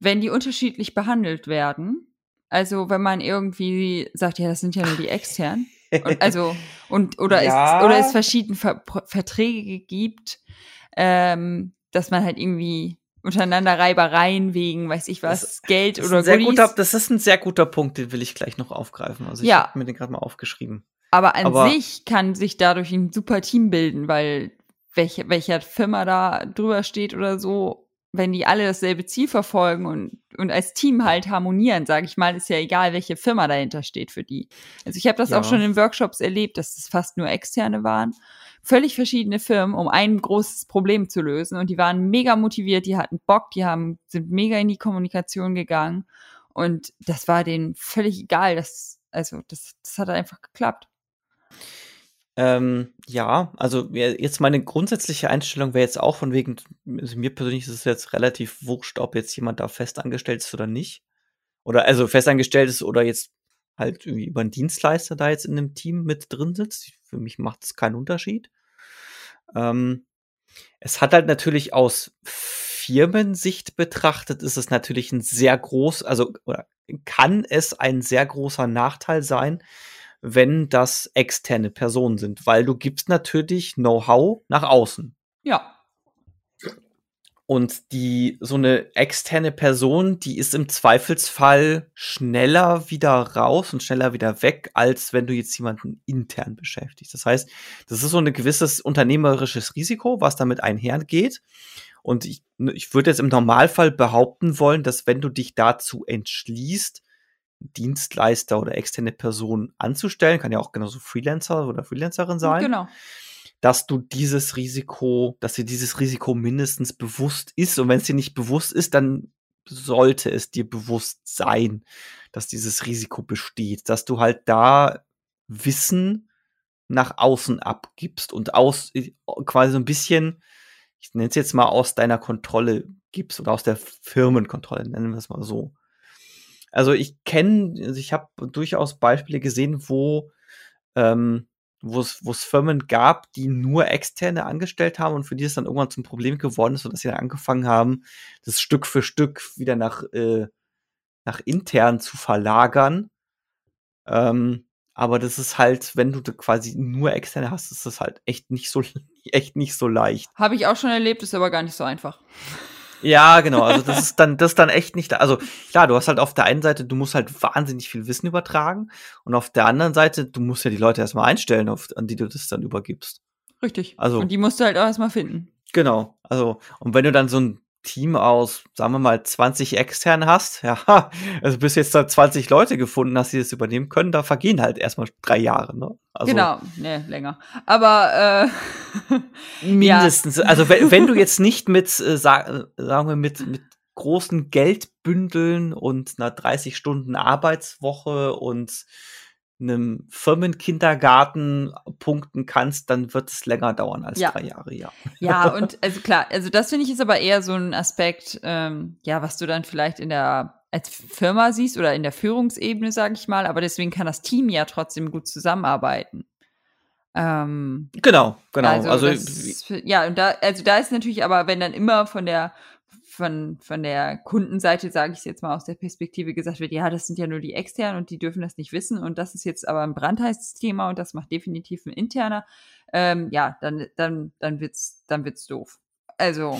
wenn die unterschiedlich behandelt werden, also wenn man irgendwie sagt, ja, das sind ja nur die externen, und also und oder ja. es oder es verschiedene Ver Verträge gibt, ähm, dass man halt irgendwie untereinander Reibereien wegen, weiß ich was, das, Geld das oder sehr guter, Das ist ein sehr guter Punkt, den will ich gleich noch aufgreifen. Also ich ja. habe mir den gerade mal aufgeschrieben. Aber an Aber sich kann sich dadurch ein super Team bilden, weil welche, welcher Firma da drüber steht oder so, wenn die alle dasselbe Ziel verfolgen und, und als Team halt harmonieren, sage ich mal, ist ja egal, welche Firma dahinter steht für die. Also ich habe das ja. auch schon in Workshops erlebt, dass es fast nur externe waren. Völlig verschiedene Firmen, um ein großes Problem zu lösen. Und die waren mega motiviert, die hatten Bock, die haben, sind mega in die Kommunikation gegangen. Und das war denen völlig egal. Das, also, das, das hat einfach geklappt. Ähm, ja, also jetzt meine grundsätzliche Einstellung wäre jetzt auch von wegen, also mir persönlich ist es jetzt relativ wurscht, ob jetzt jemand da festangestellt ist oder nicht. Oder also festangestellt ist oder jetzt halt irgendwie über einen Dienstleister da jetzt in einem Team mit drin sitzt. Für mich macht es keinen Unterschied. Ähm, es hat halt natürlich aus Firmensicht betrachtet, ist es natürlich ein sehr groß, also oder kann es ein sehr großer Nachteil sein, wenn das externe Personen sind, weil du gibst natürlich Know-how nach außen. Ja. Und die, so eine externe Person, die ist im Zweifelsfall schneller wieder raus und schneller wieder weg, als wenn du jetzt jemanden intern beschäftigst. Das heißt, das ist so ein gewisses unternehmerisches Risiko, was damit einhergeht. Und ich, ich würde jetzt im Normalfall behaupten wollen, dass wenn du dich dazu entschließt, Dienstleister oder externe Person anzustellen, kann ja auch genauso Freelancer oder Freelancerin sein. Genau. Dass du dieses Risiko, dass dir dieses Risiko mindestens bewusst ist. Und wenn es dir nicht bewusst ist, dann sollte es dir bewusst sein, dass dieses Risiko besteht, dass du halt da Wissen nach außen abgibst und aus äh, quasi so ein bisschen, ich nenne es jetzt mal aus deiner Kontrolle gibst oder aus der Firmenkontrolle, nennen wir es mal so. Also ich kenne, also ich habe durchaus Beispiele gesehen, wo ähm, wo es Firmen gab, die nur externe angestellt haben und für die es dann irgendwann zum Problem geworden ist, sodass sie dann angefangen haben, das Stück für Stück wieder nach, äh, nach intern zu verlagern. Ähm, aber das ist halt, wenn du quasi nur externe hast, ist das halt echt nicht so, echt nicht so leicht. Habe ich auch schon erlebt, ist aber gar nicht so einfach. Ja, genau. Also das ist dann, das ist dann echt nicht. Also klar, du hast halt auf der einen Seite, du musst halt wahnsinnig viel Wissen übertragen und auf der anderen Seite, du musst ja die Leute erstmal einstellen, auf, an die du das dann übergibst. Richtig. Also und die musst du halt auch erstmal finden. Genau. Also und wenn du dann so ein Team aus, sagen wir mal, 20 extern hast, ja, also bis jetzt da 20 Leute gefunden hast, die das übernehmen können, da vergehen halt erstmal drei Jahre, ne? Also, genau, ne, länger. Aber äh, mindestens, ja. also wenn, wenn, du jetzt nicht mit, äh, sagen wir, mit, mit großen Geldbündeln und einer 30 Stunden Arbeitswoche und einem Firmenkindergarten punkten kannst, dann wird es länger dauern als ja. drei Jahre, ja. Ja, und also klar, also das finde ich ist aber eher so ein Aspekt, ähm, ja, was du dann vielleicht in der als Firma siehst oder in der Führungsebene, sage ich mal, aber deswegen kann das Team ja trotzdem gut zusammenarbeiten. Ähm, genau, genau. Also, also das, ja, und da, also da ist natürlich aber, wenn dann immer von der von, von der Kundenseite, sage ich es jetzt mal aus der Perspektive, gesagt wird, ja, das sind ja nur die externen und die dürfen das nicht wissen und das ist jetzt aber ein brandheißes Thema und das macht definitiv ein interner, ähm, ja, dann, dann, dann wird's, dann wird's doof. Also.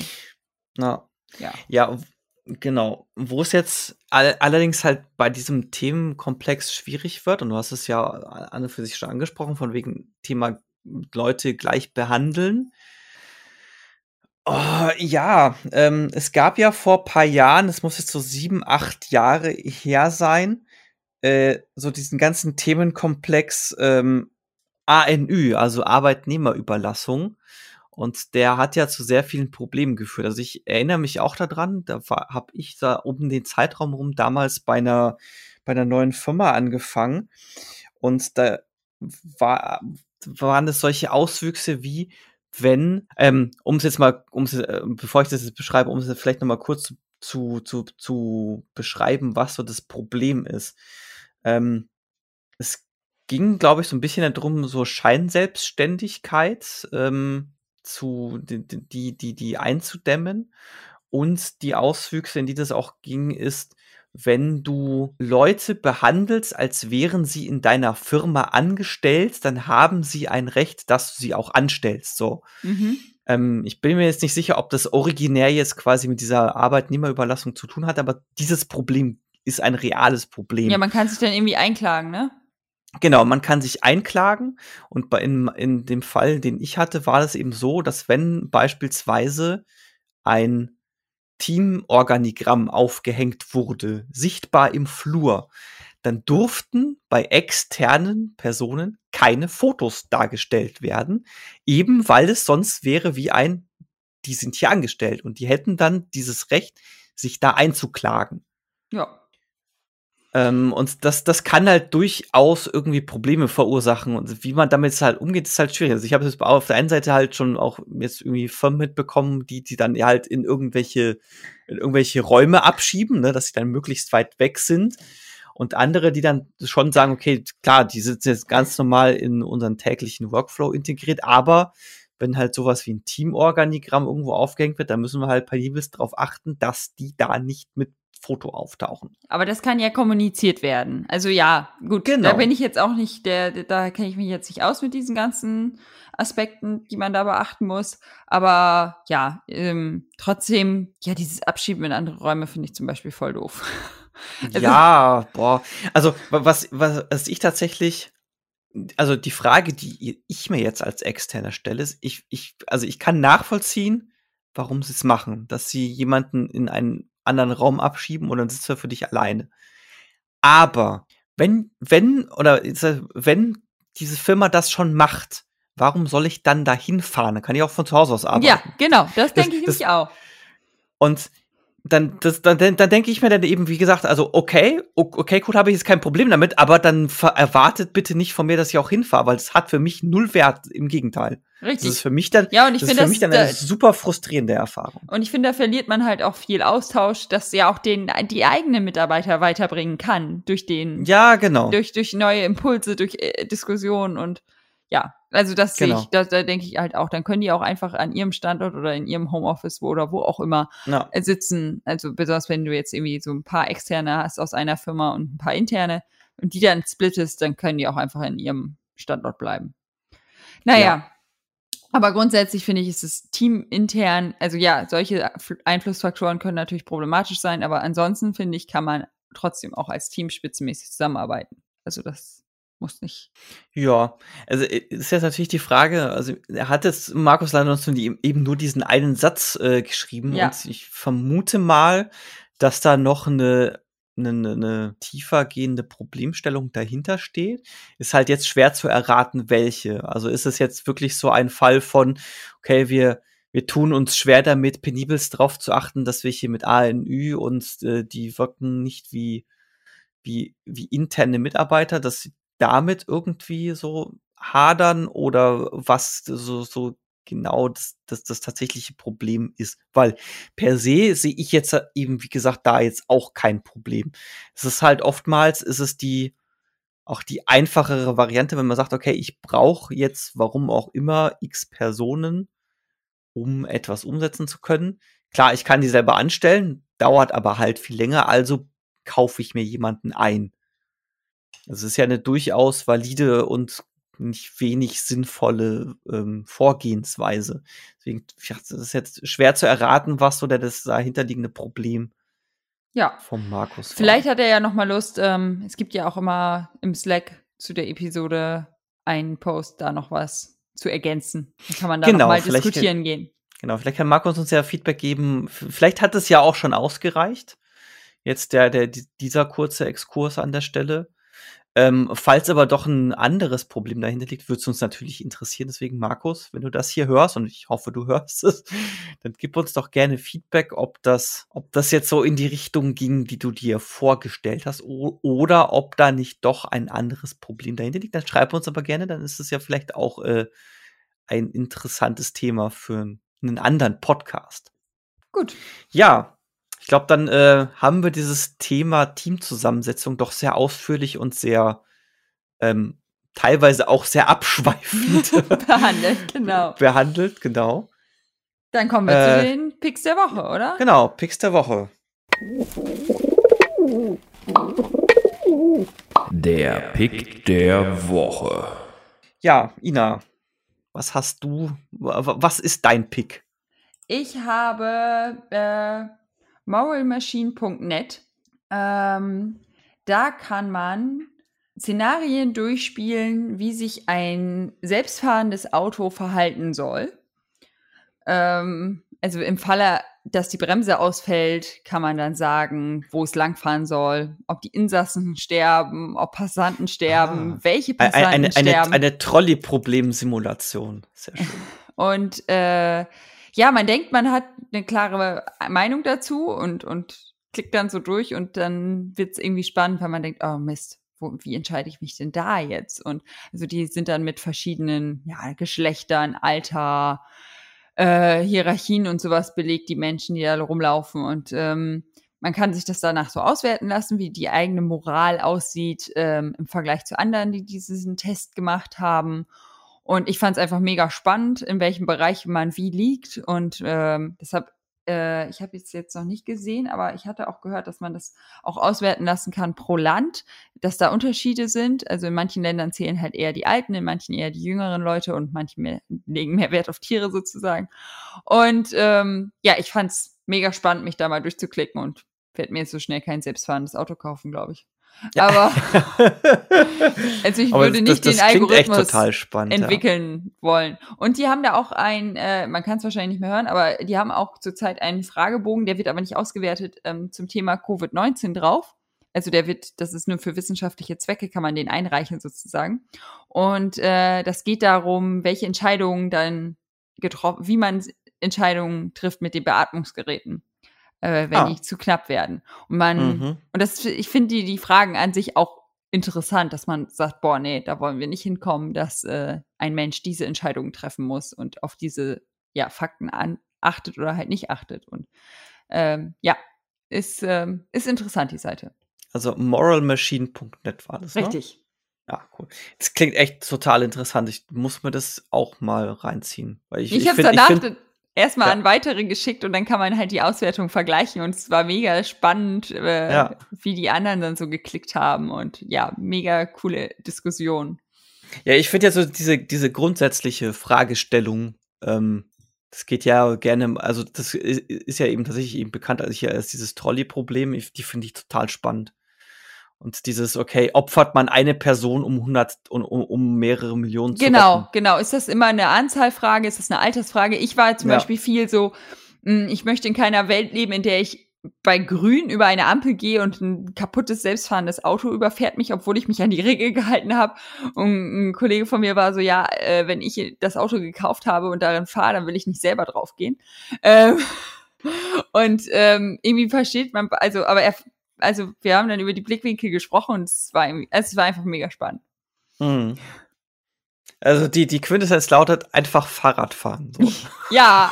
Na. Ja. Ja, genau. Wo es jetzt all allerdings halt bei diesem Themenkomplex schwierig wird, und du hast es ja an und für sich schon angesprochen, von wegen Thema Leute gleich behandeln, Oh, ja, ähm, es gab ja vor paar Jahren, es muss jetzt so sieben, acht Jahre her sein, äh, so diesen ganzen Themenkomplex ähm, ANÜ, also Arbeitnehmerüberlassung. Und der hat ja zu sehr vielen Problemen geführt. Also ich erinnere mich auch daran, da habe ich da um den Zeitraum rum damals bei einer, bei einer neuen Firma angefangen. Und da war, waren es solche Auswüchse wie, wenn, ähm, um es jetzt mal, um äh, bevor ich das jetzt beschreibe, um es vielleicht nochmal kurz zu, zu, zu beschreiben, was so das Problem ist. Ähm, es ging, glaube ich, so ein bisschen darum, so Scheinselbstständigkeit ähm, zu, die, die, die einzudämmen. Und die Auswüchse, in die das auch ging, ist, wenn du Leute behandelst, als wären sie in deiner Firma angestellt, dann haben sie ein Recht, dass du sie auch anstellst. So. Mhm. Ähm, ich bin mir jetzt nicht sicher, ob das originär jetzt quasi mit dieser Arbeitnehmerüberlassung zu tun hat, aber dieses Problem ist ein reales Problem. Ja, man kann sich dann irgendwie einklagen, ne? Genau, man kann sich einklagen und bei in, in dem Fall, den ich hatte, war das eben so, dass wenn beispielsweise ein Teamorganigramm aufgehängt wurde, sichtbar im Flur, dann durften bei externen Personen keine Fotos dargestellt werden, eben weil es sonst wäre wie ein, die sind hier angestellt und die hätten dann dieses Recht, sich da einzuklagen. Ja. Ähm, und das, das kann halt durchaus irgendwie Probleme verursachen. Und wie man damit halt umgeht, ist halt schwierig. Also ich habe es auf der einen Seite halt schon auch jetzt irgendwie Firmen mitbekommen, die, die dann halt in irgendwelche, in irgendwelche Räume abschieben, ne, dass sie dann möglichst weit weg sind. Und andere, die dann schon sagen, okay, klar, die sind jetzt ganz normal in unseren täglichen Workflow integriert, aber wenn halt sowas wie ein Teamorganigramm irgendwo aufgehängt wird, dann müssen wir halt penibelst darauf achten, dass die da nicht mit Foto auftauchen. Aber das kann ja kommuniziert werden. Also ja, gut, genau. da bin ich jetzt auch nicht, der, da kenne ich mich jetzt nicht aus mit diesen ganzen Aspekten, die man da beachten muss. Aber ja, ähm, trotzdem, ja, dieses Abschieben in andere Räume finde ich zum Beispiel voll doof. also, ja, boah. Also was, was, was ich tatsächlich also die Frage, die ich mir jetzt als Externer stelle, ist, ich, ich, also ich kann nachvollziehen, warum sie es machen, dass sie jemanden in einen anderen Raum abschieben und dann sitzt er für dich alleine. Aber wenn, wenn, oder wenn diese Firma das schon macht, warum soll ich dann dahin fahren? Dann kann ich auch von zu Hause aus arbeiten. Ja, genau, das denke ich nämlich auch. Und dann, das, dann, dann denke ich mir dann eben, wie gesagt, also okay, okay, gut, habe ich jetzt kein Problem damit, aber dann erwartet bitte nicht von mir, dass ich auch hinfahre, weil es hat für mich null Wert, im Gegenteil. Richtig. Das ist für mich dann, ja, und ich das finde, ist für mich dann eine da, super frustrierende Erfahrung. Und ich finde, da verliert man halt auch viel Austausch, dass ja auch den, die eigenen Mitarbeiter weiterbringen kann durch den, ja, genau, durch, durch neue Impulse, durch äh, Diskussionen und ja, also das genau. sehe ich, da, da denke ich halt auch, dann können die auch einfach an ihrem Standort oder in ihrem Homeoffice wo, oder wo auch immer ja. Äh, sitzen. Also besonders wenn du jetzt irgendwie so ein paar externe hast aus einer Firma und ein paar interne und die dann splittest, dann können die auch einfach in ihrem Standort bleiben. Naja. Ja. Aber grundsätzlich finde ich, ist es teamintern, also ja, solche Einflussfaktoren können natürlich problematisch sein, aber ansonsten finde ich, kann man trotzdem auch als Team spitzenmäßig zusammenarbeiten. Also das muss nicht. Ja, also äh, ist jetzt natürlich die Frage, also er hat jetzt Markus Landerson eben nur diesen einen Satz äh, geschrieben ja. und ich vermute mal, dass da noch eine, eine, eine tiefer gehende Problemstellung dahinter steht. Ist halt jetzt schwer zu erraten, welche. Also ist es jetzt wirklich so ein Fall von, okay, wir wir tun uns schwer damit, penibelst darauf zu achten, dass wir hier mit ANÜ und äh, die wirken nicht wie, wie, wie interne Mitarbeiter, dass damit irgendwie so hadern oder was so, so genau das, das, das tatsächliche Problem ist. Weil per se sehe ich jetzt eben, wie gesagt, da jetzt auch kein Problem. Es ist halt oftmals, ist es die, auch die einfachere Variante, wenn man sagt, okay, ich brauche jetzt, warum auch immer, x Personen, um etwas umsetzen zu können. Klar, ich kann die selber anstellen, dauert aber halt viel länger, also kaufe ich mir jemanden ein. Das ist ja eine durchaus valide und nicht wenig sinnvolle ähm, Vorgehensweise. Deswegen ist jetzt schwer zu erraten, was so der das dahinterliegende Problem ja. vom Markus war. Vielleicht hat er ja noch mal Lust. Ähm, es gibt ja auch immer im Slack zu der Episode einen Post, da noch was zu ergänzen. Dann kann man da genau, noch mal diskutieren gehen. Genau, vielleicht kann Markus uns ja Feedback geben. Vielleicht hat es ja auch schon ausgereicht. Jetzt der, der, dieser kurze Exkurs an der Stelle. Ähm, falls aber doch ein anderes Problem dahinter liegt, würde es uns natürlich interessieren. Deswegen, Markus, wenn du das hier hörst, und ich hoffe, du hörst es, dann gib uns doch gerne Feedback, ob das, ob das jetzt so in die Richtung ging, die du dir vorgestellt hast, oder ob da nicht doch ein anderes Problem dahinter liegt. Dann schreib uns aber gerne, dann ist es ja vielleicht auch äh, ein interessantes Thema für einen anderen Podcast. Gut. Ja, ich glaube, dann äh, haben wir dieses Thema Teamzusammensetzung doch sehr ausführlich und sehr ähm, teilweise auch sehr abschweifend behandelt, genau. Behandelt, genau. Dann kommen wir äh, zu den Picks der Woche, oder? Genau, Picks der Woche. Der Pick der Woche. Ja, Ina, was hast du? Was ist dein Pick? Ich habe äh, moralmachine.net. Ähm, da kann man Szenarien durchspielen, wie sich ein selbstfahrendes Auto verhalten soll. Ähm, also im Falle, dass die Bremse ausfällt, kann man dann sagen, wo es langfahren soll, ob die Insassen sterben, ob Passanten sterben, ah. welche Passanten eine, eine, sterben. Eine, eine Trolley-Problemsimulation. Sehr schön. Und äh, ja, man denkt, man hat eine klare Meinung dazu und, und klickt dann so durch und dann wird es irgendwie spannend, weil man denkt, oh Mist, wo, wie entscheide ich mich denn da jetzt? Und also die sind dann mit verschiedenen ja, Geschlechtern, Alter, äh, Hierarchien und sowas belegt, die Menschen, die da rumlaufen. Und ähm, man kann sich das danach so auswerten lassen, wie die eigene Moral aussieht ähm, im Vergleich zu anderen, die diesen Test gemacht haben. Und ich fand es einfach mega spannend, in welchem Bereich man wie liegt. Und ähm, deshalb, äh, ich habe es jetzt noch nicht gesehen, aber ich hatte auch gehört, dass man das auch auswerten lassen kann pro Land, dass da Unterschiede sind. Also in manchen Ländern zählen halt eher die Alten, in manchen eher die jüngeren Leute und manche mehr, legen mehr Wert auf Tiere sozusagen. Und ähm, ja, ich fand es mega spannend, mich da mal durchzuklicken und werde mir jetzt so schnell kein selbstfahrendes Auto kaufen, glaube ich. Ja. Aber also ich Aber würde nicht das, das den Algorithmus spannend, entwickeln ja. wollen. Und die haben da auch ein, äh, man kann es wahrscheinlich nicht mehr hören, aber die haben auch zurzeit einen Fragebogen, der wird aber nicht ausgewertet ähm, zum Thema Covid-19 drauf. also der wird, das ist nur für wissenschaftliche Zwecke, kann man den einreichen sozusagen. Und äh, das geht darum, welche Entscheidungen dann getroffen, wie man Entscheidungen trifft mit den Beatmungsgeräten, äh, wenn Ah. die zu knapp werden. Und man, Mhm. und das, ich finde die, die Fragen an sich auch interessant, dass man sagt, boah, nee, da wollen wir nicht hinkommen, dass äh, ein Mensch diese Entscheidungen treffen muss und auf diese ja, Fakten an, achtet oder halt nicht achtet. Und ähm, ja, ist, ähm, ist interessant, die Seite. Also moralmachine.net war das, ne? Richtig. Ja, cool. Das klingt echt total interessant. Ich muss mir das auch mal reinziehen. Weil ich, Ich, ich habe danach find- erstmal Ja. an weitere geschickt und dann kann man halt die Auswertung vergleichen und es war mega spannend, äh, Ja. wie die anderen dann so geklickt haben und ja, mega coole Diskussion. Ja, ich finde ja so diese, diese grundsätzliche Fragestellung, ähm, das geht ja gerne, also das ist ja eben tatsächlich eben bekannt als hier als dieses Trolley-Problem, die finde ich total spannend. Und dieses, okay, opfert man eine Person um 100, um, um, mehrere Millionen zu Genau, retten? genau. Ist das immer eine Anzahlfrage? Ist das eine Altersfrage? Ich war zum Ja. Beispiel viel so, mh, ich möchte in keiner Welt leben, in der ich bei Grün über eine Ampel gehe und ein kaputtes, selbstfahrendes Auto überfährt mich, obwohl ich mich an die Regel gehalten habe. Und ein Kollege von mir war so, ja, äh, wenn ich das Auto gekauft habe und darin fahre, dann will ich nicht selber draufgehen. Ähm, und ähm, irgendwie versteht man, also, aber er, also wir haben dann über die Blickwinkel gesprochen und es war, irgendwie, es war einfach mega spannend. Mhm. Also die, die Quintessenz lautet einfach Fahrrad fahren. So. Ja,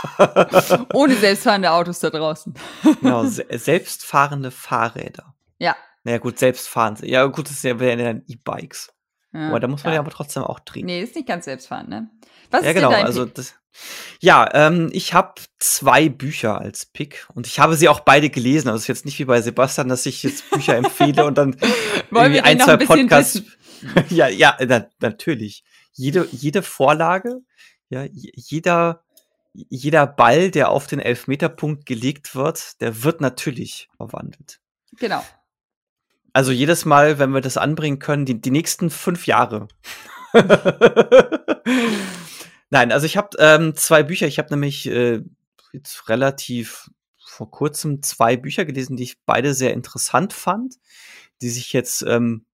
ohne selbstfahrende Autos da draußen. genau, se selbstfahrende Fahrräder. Ja. Naja, gut, selbstfahrend. Ja, gut, das ist ja ja dann E-Bikes. ja. Aber da muss man ja. aber trotzdem auch drehen. Nee, ist nicht ganz selbstfahrend, ne? Was ja, ist genau. Also das, ja, ähm, ich habe zwei Bücher als Pick und ich habe sie auch beide gelesen. Also es ist jetzt nicht wie bei Sebastian, dass ich jetzt Bücher empfehle und dann Wollen wir irgendwie ein, zwei ein Podcasts. ja, ja, na, natürlich. Jede, jede Vorlage, ja, jeder, jeder Ball, der auf den Elfmeterpunkt gelegt wird, der wird natürlich verwandelt. Genau. Also jedes Mal, wenn wir das anbringen können, die, die nächsten fünf Jahre. Nein, also ich habe ähm, zwei Bücher. Ich habe nämlich äh, jetzt relativ vor kurzem zwei Bücher gelesen, die ich beide sehr interessant fand, die sich jetzt ähm,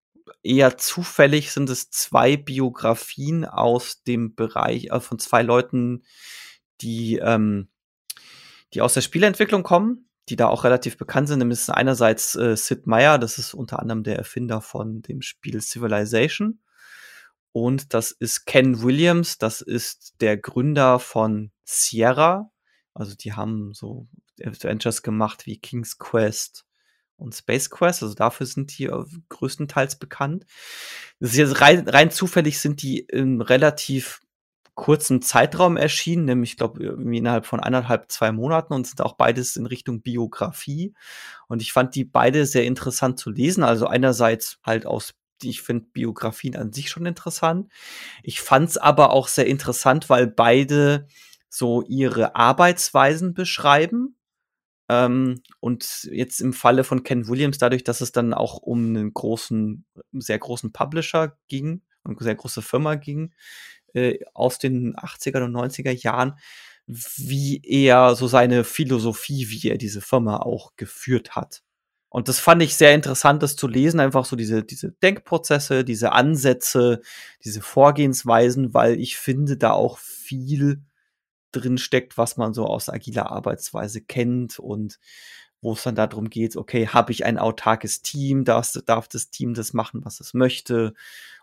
eher zufällig sind es zwei Biografien aus dem Bereich äh, von zwei Leuten, die ähm, die aus der Spieleentwicklung kommen, die da auch relativ bekannt sind. Nämlich einerseits äh, Sid Meier, das ist unter anderem der Erfinder von dem Spiel Civilization. Und das ist Ken Williams, das ist der Gründer von Sierra. Also die haben so Adventures gemacht wie King's Quest und Space Quest. Also dafür sind die äh, größtenteils bekannt. Das ist jetzt rein, rein zufällig sind die in relativ kurzen Zeitraum erschienen, nämlich ich glaube innerhalb von eineinhalb, zwei Monaten und sind auch beides in Richtung Biografie. Und ich fand die beide sehr interessant zu lesen. Also einerseits halt aus, ich finde Biografien an sich schon interessant. Ich fand es aber auch sehr interessant, weil beide so ihre Arbeitsweisen beschreiben. Ähm, und jetzt im Falle von Ken Williams, dadurch, dass es dann auch um einen großen, sehr großen Publisher ging, eine sehr große Firma ging, äh, aus den 80er und 90er Jahren, wie er so seine Philosophie, wie er diese Firma auch geführt hat. Und das fand ich sehr interessant, das zu lesen, einfach so diese, diese Denkprozesse, diese Ansätze, diese Vorgehensweisen, weil ich finde, da auch viel drin steckt, was man so aus agiler Arbeitsweise kennt und wo es dann darum geht, okay, habe ich ein autarkes Team, darf, darf das Team das machen, was es möchte?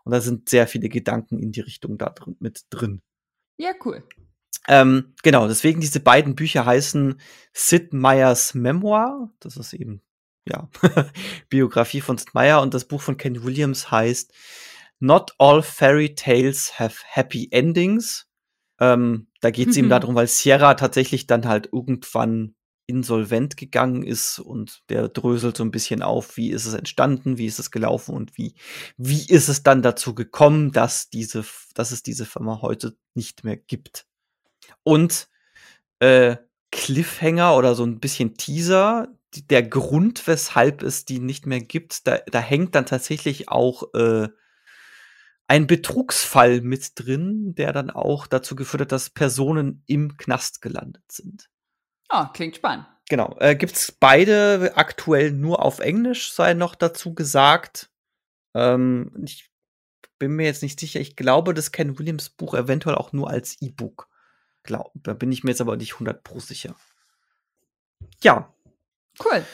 Und da sind sehr viele Gedanken in die Richtung da drin, mit drin. Ja, cool. Ähm, genau, deswegen diese beiden Bücher heißen Sid Meyers Memoir, das ist eben, ja, Biografie von Sid Meier und das Buch von Ken Williams heißt Not All Fairy Tales Have Happy Endings. Ähm, da geht es Mhm. eben darum, weil Sierra tatsächlich dann halt irgendwann insolvent gegangen ist und der dröselt so ein bisschen auf, wie ist es entstanden, wie ist es gelaufen und wie, wie ist es dann dazu gekommen, dass diese, dass es diese Firma heute nicht mehr gibt. Und äh, Cliffhanger oder so ein bisschen Teaser, der Grund, weshalb es die nicht mehr gibt, da, da hängt dann tatsächlich auch äh, ein Betrugsfall mit drin, der dann auch dazu geführt hat, dass Personen im Knast gelandet sind. Oh, klingt spannend. Genau. Äh, Gibt es beide aktuell nur auf Englisch, sei noch dazu gesagt. Ähm, ich bin mir jetzt nicht sicher. Ich glaube, das Ken Williams Buch eventuell auch nur als E-Book. Da bin ich mir jetzt aber nicht 100 pro sicher. Ja. Cool.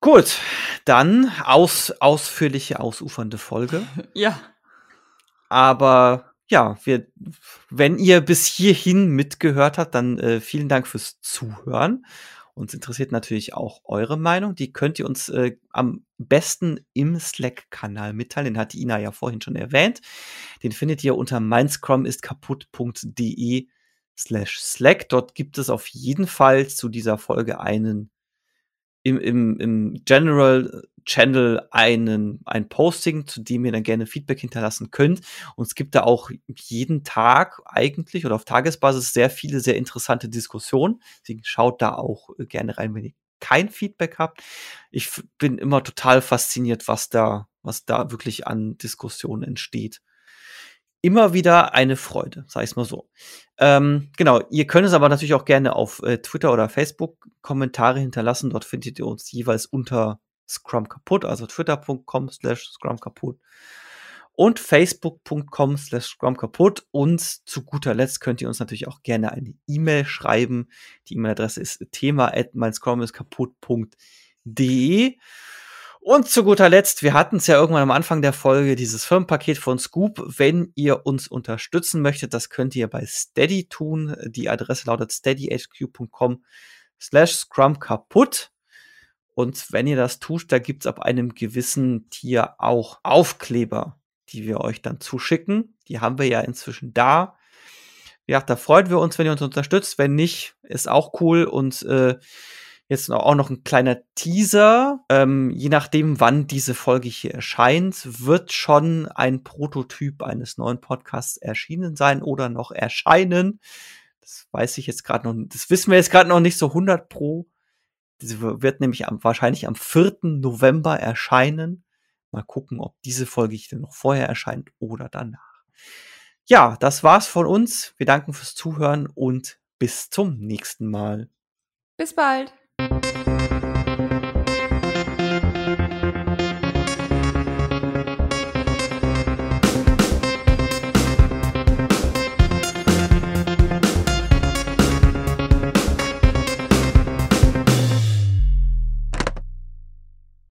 Gut, dann aus, ausführliche, ausufernde Folge. ja. Aber ja, wir, wenn ihr bis hierhin mitgehört habt, dann äh, vielen Dank fürs Zuhören. Uns interessiert natürlich auch eure Meinung. Die könnt ihr uns äh, am besten im Slack-Kanal mitteilen. Den hat Ina ja vorhin schon erwähnt. Den findet ihr unter meinscrumistkaputt.de slash Slack. Dort gibt es auf jeden Fall zu dieser Folge einen im, im, im General Channel einen, ein Posting, zu dem ihr dann gerne Feedback hinterlassen könnt. Und es gibt da auch jeden Tag eigentlich oder auf Tagesbasis sehr viele, sehr interessante Diskussionen. Deswegen schaut da auch gerne rein, wenn ihr kein Feedback habt. Ich bin immer total fasziniert, was da, was da wirklich an Diskussionen entsteht immer wieder eine Freude, sag ich mal so. Ähm, genau, ihr könnt es aber natürlich auch gerne auf äh, Twitter oder Facebook Kommentare hinterlassen. Dort findet ihr uns jeweils unter Scrum kaputt, also twitter.com slash Scrum kaputt und facebook.com slash Scrum kaputt. Und zu guter Letzt könnt ihr uns natürlich auch gerne eine E-Mail schreiben. Die E-Mail-Adresse ist thema at meinscrumisskaputt.de. Und zu guter Letzt, wir hatten es ja irgendwann am Anfang der Folge, dieses Firmenpaket von Scoop. Wenn ihr uns unterstützen möchtet, das könnt ihr bei Steady tun. Die Adresse lautet steadyhq.com slash scrum kaputt. Und wenn ihr das tut, da gibt's ab einem gewissen Tier auch Aufkleber, die wir euch dann zuschicken. Die haben wir ja inzwischen da. Ja, da freuen wir uns, wenn ihr uns unterstützt. Wenn nicht, ist auch cool. Und äh, Jetzt auch noch ein kleiner Teaser. Ähm, je nachdem, wann diese Folge hier erscheint, wird schon ein Prototyp eines neuen Podcasts erschienen sein oder noch erscheinen. Das weiß ich jetzt gerade noch, das wissen wir jetzt gerade noch nicht so 100 pro. Das wird nämlich am, wahrscheinlich am 4. November erscheinen. Mal gucken, ob diese Folge hier noch vorher erscheint oder danach. Ja, das war's von uns. Wir danken fürs Zuhören und bis zum nächsten Mal. Bis bald. Thank you.